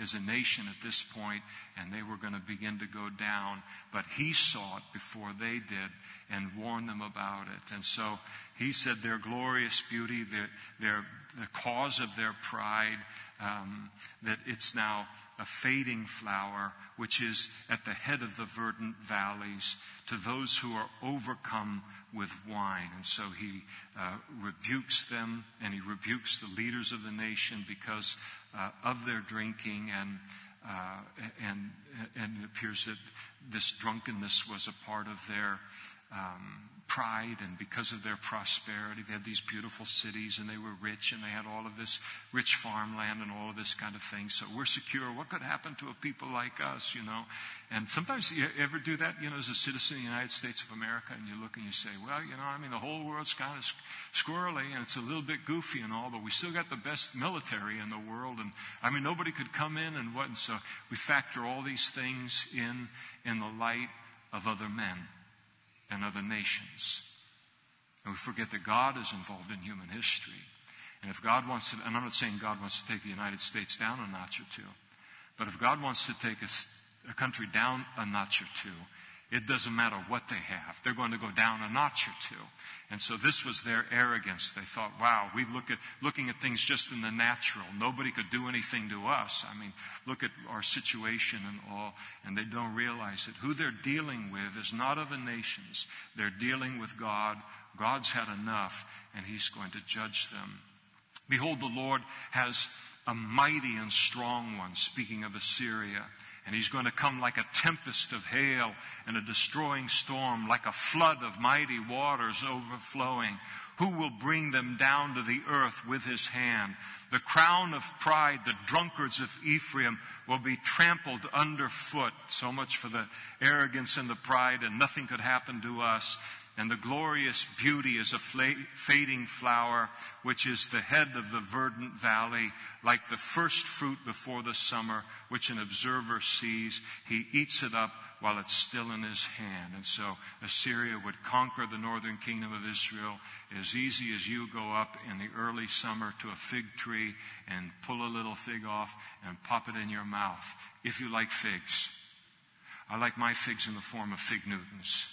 as a nation at this point, and they were going to begin to go down. But he saw it before they did and warned them about it. And so he said their glorious beauty, their, their, the cause of their pride, um, that it's now a fading flower, which is at the head of the verdant valleys to those who are overcome with wine. And so he uh, rebukes them and he rebukes the leaders of the nation because uh, of their drinking and uh, and and it appears that this drunkenness was a part of their um, pride and because of their prosperity. They had these beautiful cities and they were rich and they had all of this rich farmland and all of this kind of thing. So we're secure. What could happen to a people like us, you know? And sometimes you ever do that, you know, as a citizen of the United States of America and you look and you say, well, you know, I mean, the whole world's kind of squirrely and it's a little bit goofy and all, but we still got the best military in the world. And I mean, nobody could come in and what. And so we factor all these things in in the light of other men and other nations. And we forget that God is involved in human history. And if God wants to, and I'm not saying God wants to take the United States down a notch or two, but if God wants to take a, a country down a notch or two, it doesn't matter what they have. They're going to go down a notch or two. And so this was their arrogance. They thought, wow, we look at, looking at things just in the natural. Nobody could do anything to us. I mean, look at our situation and all. And they don't realize that who they're dealing with is not other nations. They're dealing with God. God's had enough and He's going to judge them. Behold, the Lord has a mighty and strong one, speaking of Assyria. And he's going to come like a tempest of hail and a destroying storm, like a flood of mighty waters overflowing. Who will bring them down to the earth with his hand? The crown of pride, the drunkards of Ephraim, will be trampled underfoot. So much for the arrogance and the pride, and nothing could happen to us and the glorious beauty is a fading flower, which is the head of the verdant valley, like the first fruit before the summer, which an observer sees. He eats it up while it's still in his hand. And so Assyria would conquer the northern kingdom of Israel as easy as you go up in the early summer to a fig tree and pull a little fig off and pop it in your mouth. If you like figs. I like my figs in the form of fig Newtons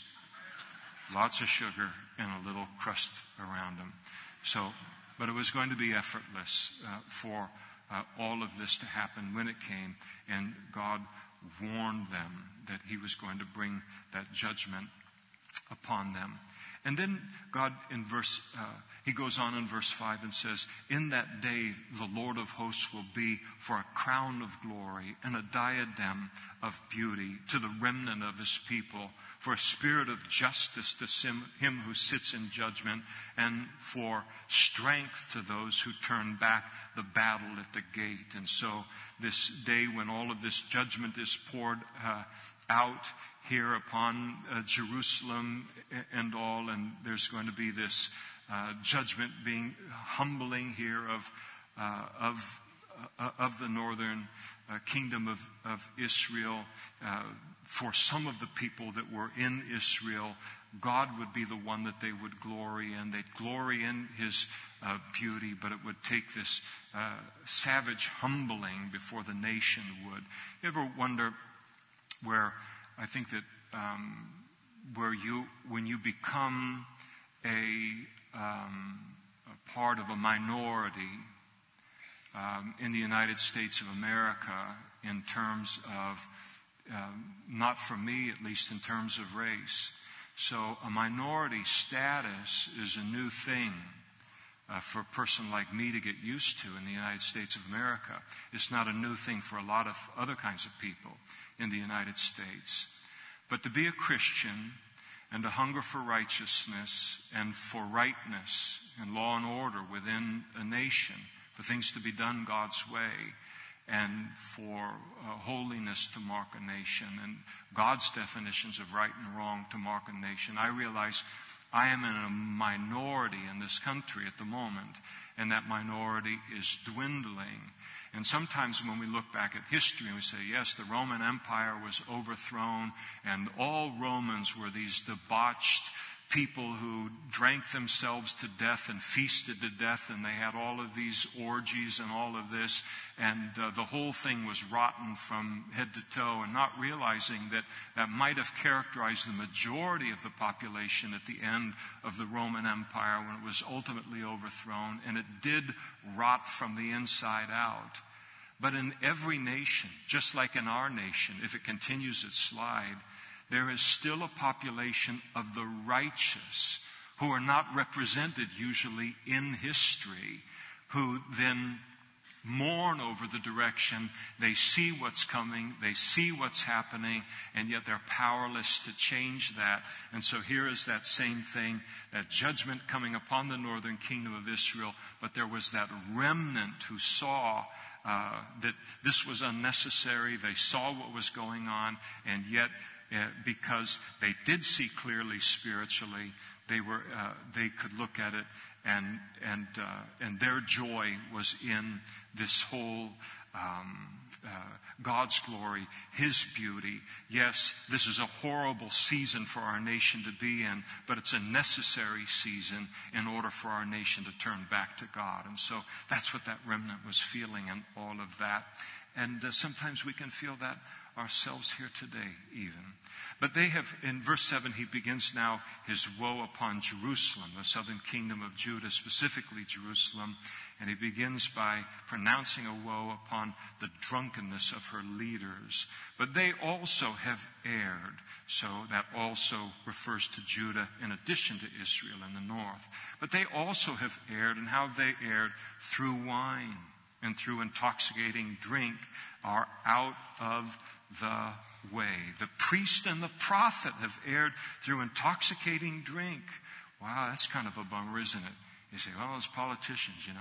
lots of sugar and a little crust around them. So, but it was going to be effortless uh, for uh, all of this to happen when it came, and God warned them that He was going to bring that judgment upon them. And then God in verse, uh, he goes on in verse 5 and says, In that day the Lord of hosts will be for a crown of glory and a diadem of beauty to the remnant of his people for a spirit of justice to him who sits in judgment, and for strength to those who turn back the battle at the gate. And so, this day when all of this judgment is poured uh, out here upon uh, Jerusalem and all, and there's going to be this uh, judgment being humbling here of uh, of uh, of the northern uh, kingdom of, of Israel for some of the people that were in Israel God would be the one that they would glory in. They'd glory in his uh, beauty, but it would take this uh, savage humbling before the nation would. You ever wonder where I think that um, where you, when you become a, um, a part of a minority um, in the United States of America in terms of, um, not for me at least, in terms of race. So a minority status is a new thing. Uh, for a person like me to get used to in the United States of America. It's not a new thing for a lot of other kinds of people in the United States. But to be a Christian and to hunger for righteousness and for rightness and law and order within a nation, for things to be done God's way, and for uh, holiness to mark a nation, and God's definitions of right and wrong to mark a nation. I realize I am in a minority in this country at the moment, and that minority is dwindling. And sometimes when we look back at history and we say, yes, the Roman Empire was overthrown and all Romans were these debauched people who drank themselves to death and feasted to death, and they had all of these orgies and all of this, and uh, the whole thing was rotten from head to toe, and not realizing that that might have characterized the majority of the population at the end of the Roman Empire when it was ultimately overthrown, and it did rot from the inside out. But in every nation, just like in our nation, if it continues its slide, there is still a population of the righteous who are not represented usually in history, who then mourn over the direction. They see what's coming, they see what's happening, and yet they're powerless to change that. And so here is that same thing that judgment coming upon the northern kingdom of Israel, but there was that remnant who saw. Uh, that this was unnecessary. They saw what was going on, and yet uh, because they did see clearly spiritually. They were, uh, they could look at it and, and, uh, and their joy was in this whole, um, uh, God's glory, His beauty. Yes, this is a horrible season for our nation to be in, but it's a necessary season in order for our nation to turn back to God. And so that's what that remnant was feeling and all of that. And uh, sometimes we can feel that ourselves here today, even. But they have, in verse 7, he begins now his woe upon Jerusalem, the southern kingdom of Judah, specifically Jerusalem. And he begins by pronouncing a woe upon the drunkenness of her leaders. But they also have erred. So that also refers to Judah in addition to Israel in the north. But they also have erred, and how they erred through wine and through intoxicating drink are out of the way. The priest and the prophet have erred through intoxicating drink. Wow, that's kind of a bummer, isn't it? You say, well, those politicians, you know.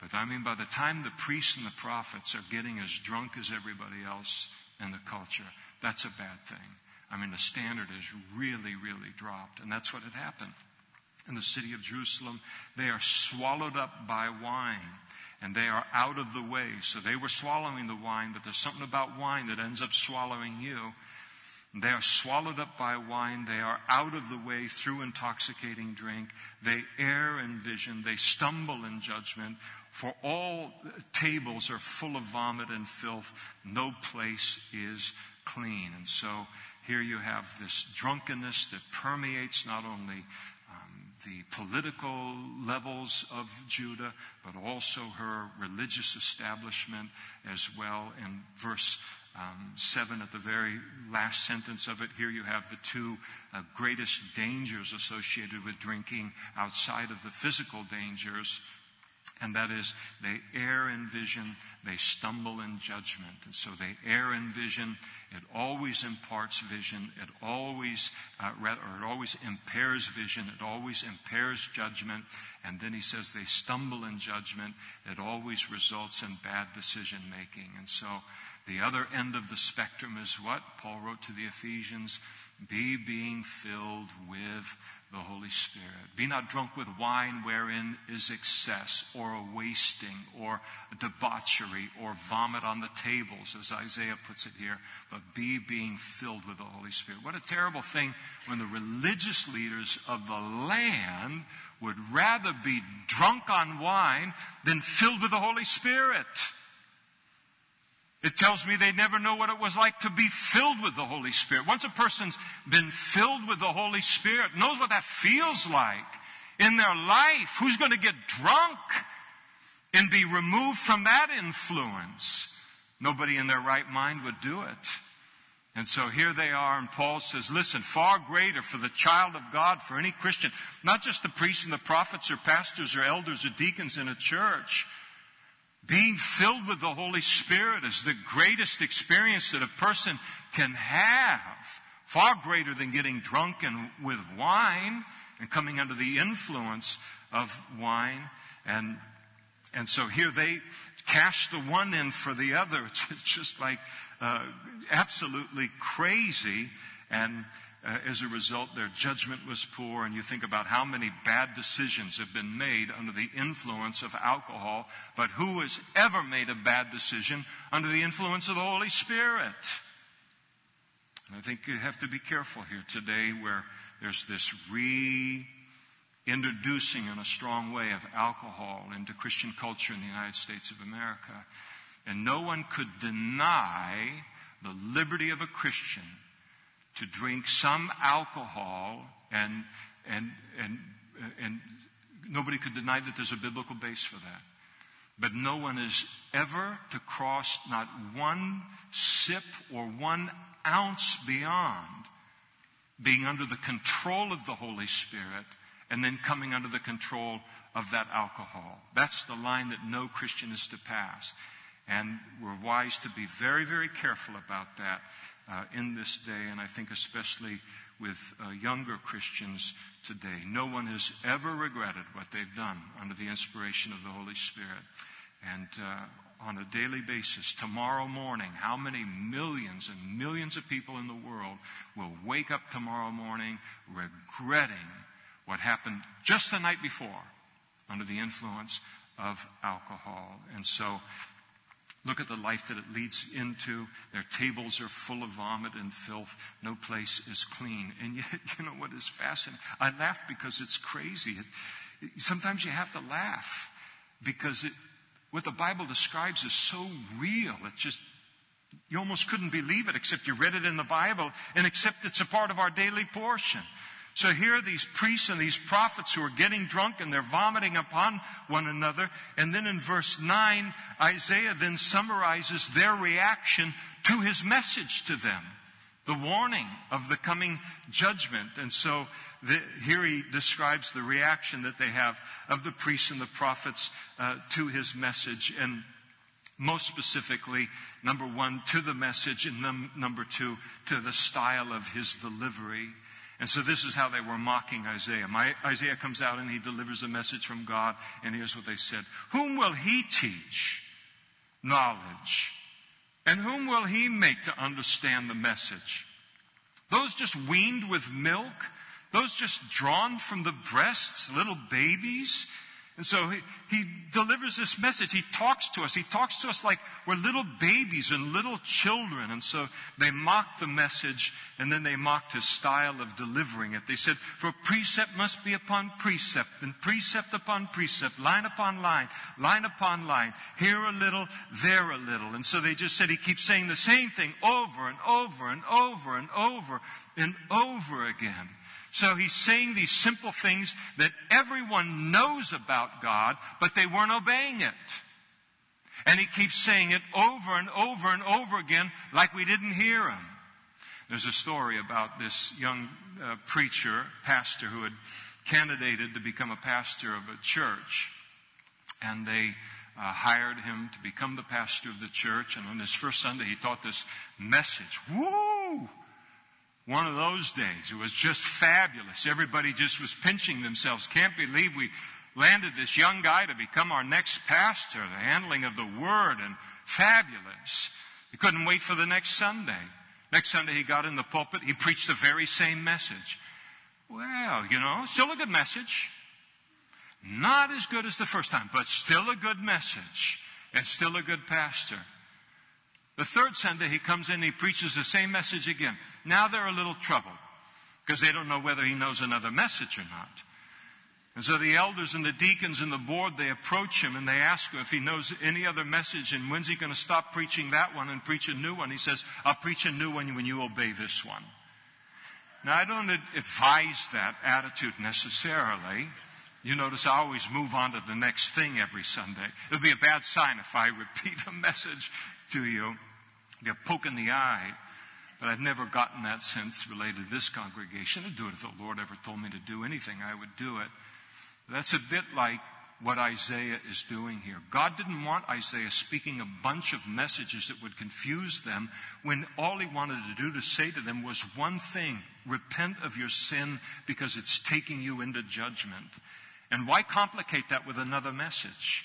But I mean, by the time the priests and the prophets are getting as drunk as everybody else in the culture, that's a bad thing. I mean, the standard is really, really dropped. And that's what had happened in the city of Jerusalem. They are swallowed up by wine and they are out of the way. So they were swallowing the wine, but there's something about wine that ends up swallowing you. They are swallowed up by wine. They are out of the way through intoxicating drink. They err in vision. They stumble in judgment. For all tables are full of vomit and filth. No place is clean. And so here you have this drunkenness that permeates not only the political levels of Judah, but also her religious establishment as well. In verse um, 7, at the very last sentence of it, here you have the two uh, greatest dangers associated with drinking outside of the physical dangers and that is, they err in vision, they stumble in judgment. And so they err in vision. It always imparts vision. It always, uh, or it always impairs vision. It always impairs judgment. And then he says they stumble in judgment. It always results in bad decision making. And so The other end of the spectrum is what? Paul wrote to the Ephesians be being filled with the Holy Spirit. Be not drunk with wine wherein is excess or a wasting or a debauchery or vomit on the tables, as Isaiah puts it here, but be being filled with the Holy Spirit. What a terrible thing when the religious leaders of the land would rather be drunk on wine than filled with the Holy Spirit. It tells me they never know what it was like to be filled with the Holy Spirit. Once a person's been filled with the Holy Spirit, knows what that feels like in their life. Who's going to get drunk and be removed from that influence? Nobody in their right mind would do it. And so here they are, and Paul says, listen, far greater for the child of God, for any Christian, not just the priests and the prophets or pastors or elders or deacons in a church, being filled with the Holy Spirit is the greatest experience that a person can have, far greater than getting drunk and with wine and coming under the influence of wine. And, and so here they cash the one in for the other. It's just like uh, absolutely crazy. And uh, as a result, their judgment was poor. And you think about how many bad decisions have been made under the influence of alcohol. But who has ever made a bad decision under the influence of the Holy Spirit? And I think you have to be careful here today where there's this reintroducing in a strong way of alcohol into Christian culture in the United States of America. And no one could deny the liberty of a Christian to drink some alcohol and, and, and, and nobody could deny that there's a biblical base for that. But no one is ever to cross not one sip or one ounce beyond being under the control of the Holy Spirit and then coming under the control of that alcohol. That's the line that no Christian is to pass. And we're wise to be very, very careful about that uh, in this day, and I think especially with uh, younger Christians today. No one has ever regretted what they've done under the inspiration of the Holy Spirit. And uh, on a daily basis, tomorrow morning, how many millions and millions of people in the world will wake up tomorrow morning regretting what happened just the night before under the influence of alcohol? And so, Look at the life that it leads into. Their tables are full of vomit and filth. No place is clean. And yet, you know what is fascinating? I laugh because it's crazy. Sometimes you have to laugh because it, what the Bible describes is so real. It just, you almost couldn't believe it except you read it in the Bible and except it's a part of our daily portion. So here are these priests and these prophets who are getting drunk and they're vomiting upon one another. And then in verse 9, Isaiah then summarizes their reaction to his message to them. The warning of the coming judgment. And so the, here he describes the reaction that they have of the priests and the prophets uh, to his message. And most specifically, number one, to the message, and num- number two, to the style of his delivery. And so this is how they were mocking Isaiah. My, Isaiah comes out and he delivers a message from God, and here's what they said Whom will he teach knowledge? And whom will he make to understand the message? Those just weaned with milk? Those just drawn from the breasts, little babies? And so he, he delivers this message. He talks to us. He talks to us like we're little babies and little children. And so they mocked the message and then they mocked his style of delivering it. They said, for precept must be upon precept and precept upon precept, line upon line, line upon line, here a little, there a little. And so they just said he keeps saying the same thing over and over and over and over and over again. So he's saying these simple things that everyone knows about God, but they weren't obeying it. And he keeps saying it over and over and over again like we didn't hear him. There's a story about this young uh, preacher, pastor, who had candidated to become a pastor of a church. And they uh, hired him to become the pastor of the church. And on his first Sunday, he taught this message. Woo! One of those days. It was just fabulous. Everybody just was pinching themselves. Can't believe we landed this young guy to become our next pastor. The handling of the word and fabulous. He couldn't wait for the next Sunday. Next Sunday, he got in the pulpit. He preached the very same message. Well, you know, still a good message. Not as good as the first time, but still a good message and still a good pastor. The third Sunday, he comes in, he preaches the same message again. Now they're a little troubled because they don't know whether he knows another message or not. And so the elders and the deacons and the board, they approach him and they ask him if he knows any other message and when's he going to stop preaching that one and preach a new one. He says, I'll preach a new one when you obey this one. Now I don't advise that attitude necessarily. You notice I always move on to the next thing every Sunday. It would be a bad sign if I repeat a message to you. You're poking the eye. But I've never gotten that sense related to this congregation. I'd do it if the Lord ever told me to do anything, I would do it. That's a bit like what Isaiah is doing here. God didn't want Isaiah speaking a bunch of messages that would confuse them when all he wanted to do to say to them was one thing repent of your sin because it's taking you into judgment. And why complicate that with another message?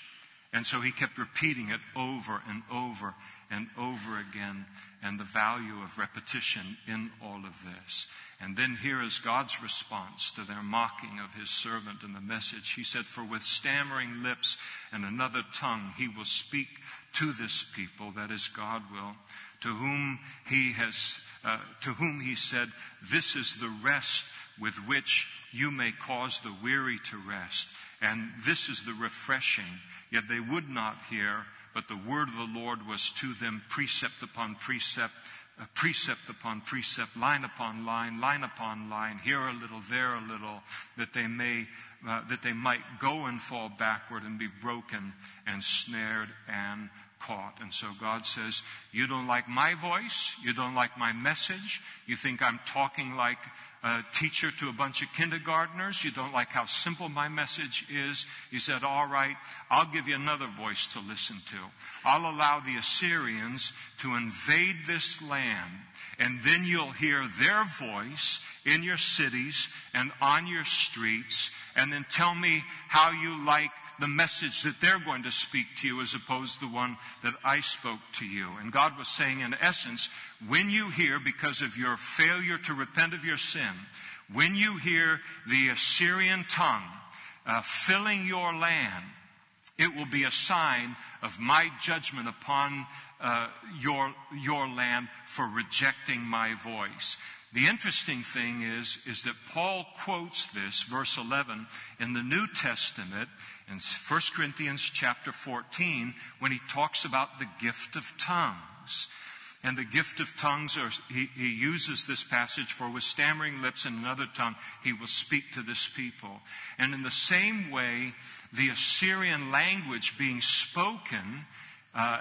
And so he kept repeating it over and over and over again, and the value of repetition in all of this. And then here is God's response to their mocking of his servant and the message. He said, For with stammering lips and another tongue he will speak to this people, that is, God will, to whom he has, uh, to whom he said, This is the rest with which you may cause the weary to rest. And this is the refreshing. Yet they would not hear, but the word of the Lord was to them precept upon precept, uh, precept upon precept, line upon line, line upon line, here a little, there a little, that they may, uh, that they might go and fall backward and be broken and snared and caught. And so God says, You don't like my voice. You don't like my message. You think I'm talking like a teacher to a bunch of kindergartners. You don't like how simple my message is. He said, All right, I'll give you another voice to listen to. I'll allow the Assyrians to invade this land, and then you'll hear their voice in your cities and on your streets, and then tell me how you like the message that they're going to speak to you as opposed to the one that I spoke to you. And God was saying, in essence, when you hear, because of your failure to repent of your sin, when you hear the Assyrian tongue uh, filling your land, it will be a sign of my judgment upon uh, your, your land for rejecting my voice. The interesting thing is, is that Paul quotes this, verse 11, in the New Testament, in 1 Corinthians chapter 14, when he talks about the gift of tongues. And the gift of tongues, are, he, he uses this passage for with stammering lips and another tongue, he will speak to this people. And in the same way, the Assyrian language being spoken uh,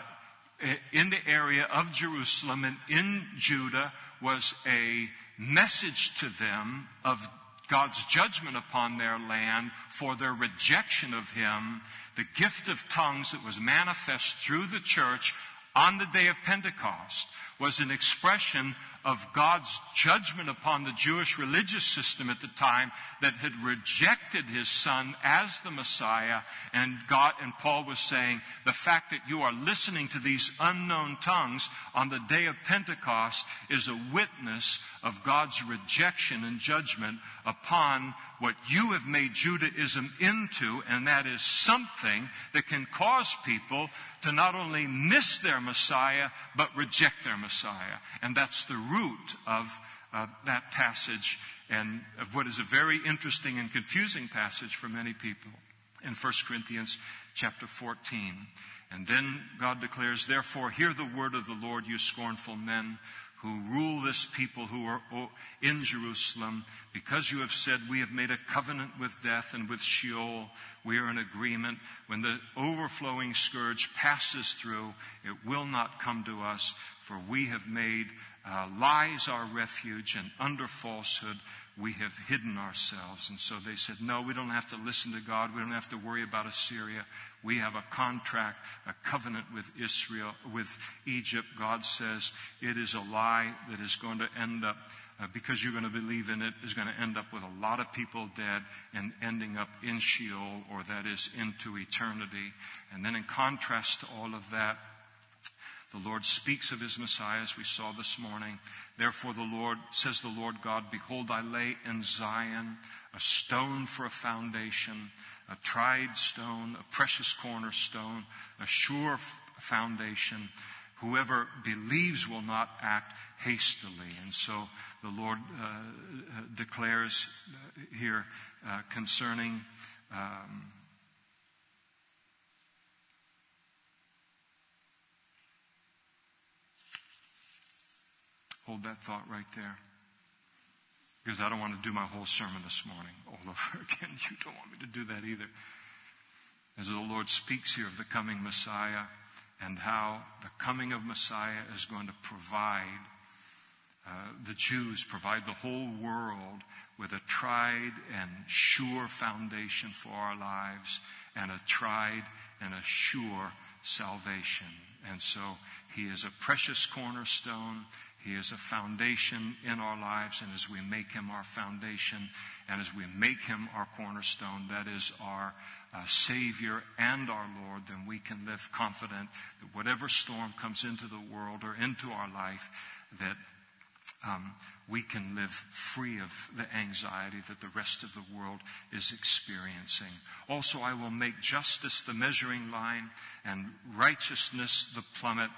in the area of Jerusalem and in Judah was a message to them of God's judgment upon their land for their rejection of Him, the gift of tongues that was manifest through the church on the day of Pentecost was an expression of God's judgment upon the Jewish religious system at the time that had rejected his son as the Messiah. And God and Paul was saying, the fact that you are listening to these unknown tongues on the day of Pentecost is a witness of God's rejection and judgment upon what you have made Judaism into, and that is something that can cause people to not only miss their Messiah, but reject their Messiah. And that's the root of uh, that passage and of what is a very interesting and confusing passage for many people in 1 Corinthians chapter 14. And then God declares, Therefore, hear the word of the Lord, you scornful men who rule this people who are in Jerusalem, because you have said, We have made a covenant with death and with Sheol, we are in agreement. When the overflowing scourge passes through, it will not come to us, for we have made uh, lies our refuge, and under falsehood we have hidden ourselves. And so they said, No, we don't have to listen to God. We don't have to worry about Assyria. We have a contract, a covenant with Israel, with Egypt. God says it is a lie that is going to end up, uh, because you're going to believe in it, is going to end up with a lot of people dead and ending up in Sheol, or that is into eternity. And then in contrast to all of that, The Lord speaks of his Messiah, as we saw this morning. Therefore, the Lord says, the Lord God, Behold, I lay in Zion a stone for a foundation, a tried stone, a precious cornerstone, a sure foundation. Whoever believes will not act hastily. And so the Lord uh, declares here uh, concerning. Um, hold that thought right there. Because I don't want to do my whole sermon this morning all over again. You don't want me to do that either. As the Lord speaks here of the coming Messiah, and how the coming of Messiah is going to provide uh, the Jews, provide the whole world with a tried and sure foundation for our lives and a tried and a sure salvation. And so he is a precious cornerstone. He is a foundation in our lives. And as we make him our foundation and as we make him our cornerstone, that is our uh, Savior and our Lord, then we can live confident that whatever storm comes into the world or into our life, that um, we can live free of the anxiety that the rest of the world is experiencing. Also, I will make justice the measuring line and righteousness the plummet.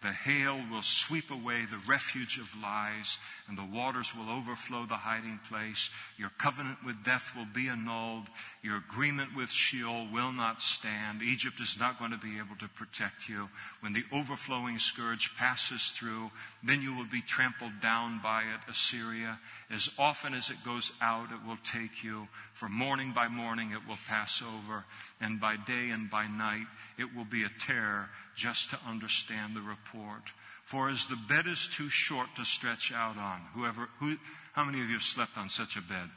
The hail will sweep away the refuge of lies, and the waters will overflow the hiding place. Your covenant with death will be annulled. Your agreement with Sheol will not stand. Egypt is not going to be able to protect you. When the overflowing scourge passes through, then you will be trampled down by it, Assyria. As often as it goes out, it will take you. For morning by morning, it will pass over, and by day and by night, it will be a terror just to understand the report. For as the bed is too short to stretch out on, whoever, who, how many of you have slept on such a bed?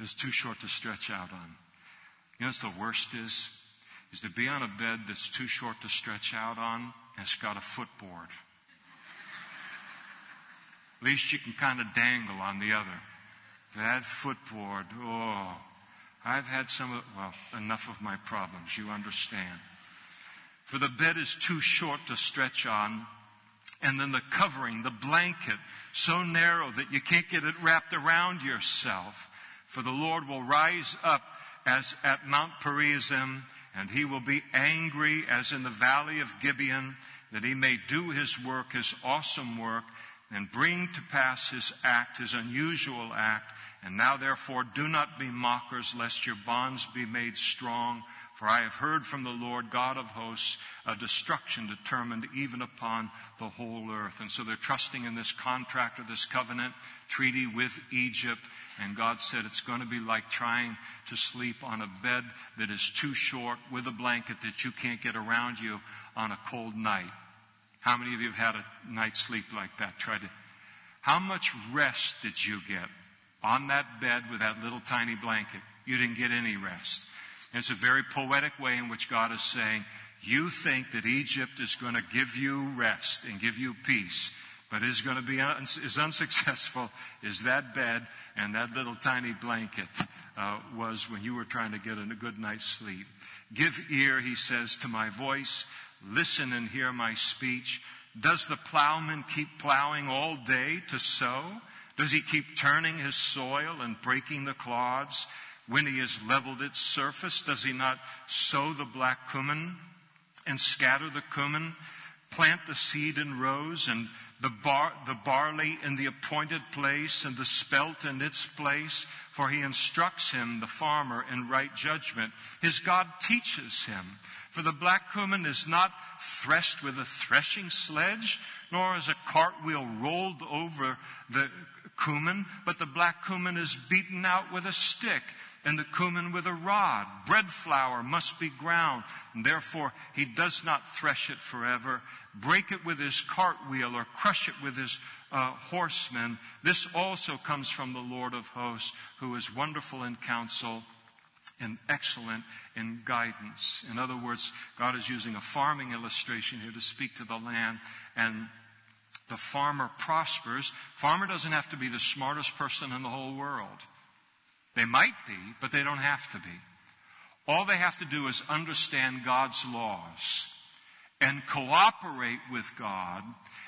It's too short to stretch out on. You know what the worst is? Is to be on a bed that's too short to stretch out on and it's got a footboard. At least you can kind of dangle on the other. That footboard, oh, I've had some of, well, enough of my problems, you understand for the bed is too short to stretch on. And then the covering, the blanket, so narrow that you can't get it wrapped around yourself. For the Lord will rise up as at Mount Perazim, and he will be angry as in the valley of Gibeon, that he may do his work, his awesome work, and bring to pass his act, his unusual act. And now therefore do not be mockers, lest your bonds be made strong. For I have heard from the Lord God of hosts a destruction determined even upon the whole earth. And so they're trusting in this contract or this covenant treaty with Egypt. And God said it's going to be like trying to sleep on a bed that is too short with a blanket that you can't get around you on a cold night. How many of you have had a night's sleep like that? Try to. How much rest did you get on that bed with that little tiny blanket? You didn't get any rest. And it's a very poetic way in which God is saying, you think that Egypt is going to give you rest and give you peace, but is going to be un- as unsuccessful as that bed and that little tiny blanket uh, was when you were trying to get a good night's sleep. Give ear, he says, to my voice. Listen and hear my speech. Does the plowman keep plowing all day to sow? Does he keep turning his soil and breaking the clods? When he has leveled its surface, does he not sow the black cumin and scatter the cumin, plant the seed in rows and the, bar, the barley in the appointed place and the spelt in its place? For he instructs him, the farmer, in right judgment. His God teaches him. For the black cumin is not threshed with a threshing sledge, nor is a cartwheel rolled over the cumin, but the black cumin is beaten out with a stick and the cumin with a rod. Bread flour must be ground, and therefore he does not thresh it forever. Break it with his cartwheel or crush it with his uh, horsemen. This also comes from the Lord of hosts, who is wonderful in counsel and excellent in guidance. In other words, God is using a farming illustration here to speak to the land and the farmer prospers. Farmer doesn't have to be the smartest person in the whole world. They might be, but they don't have to be. All they have to do is understand God's laws and cooperate with God,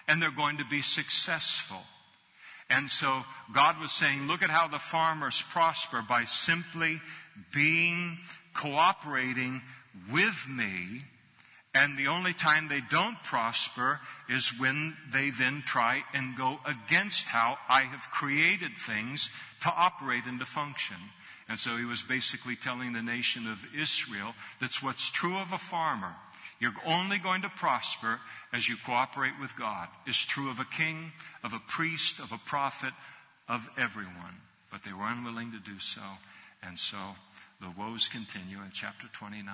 and they're going to be successful. And so God was saying, look at how the farmers prosper by simply being, cooperating with me. And the only time they don't prosper is when they then try and go against how I have created things to operate and to function. And so he was basically telling the nation of Israel that's what's true of a farmer. You're only going to prosper as you cooperate with God. It's true of a king, of a priest, of a prophet, of everyone. But they were unwilling to do so. And so the woes continue in chapter 29,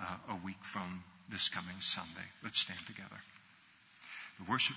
uh, a week from this coming Sunday. Let's stand together. The worship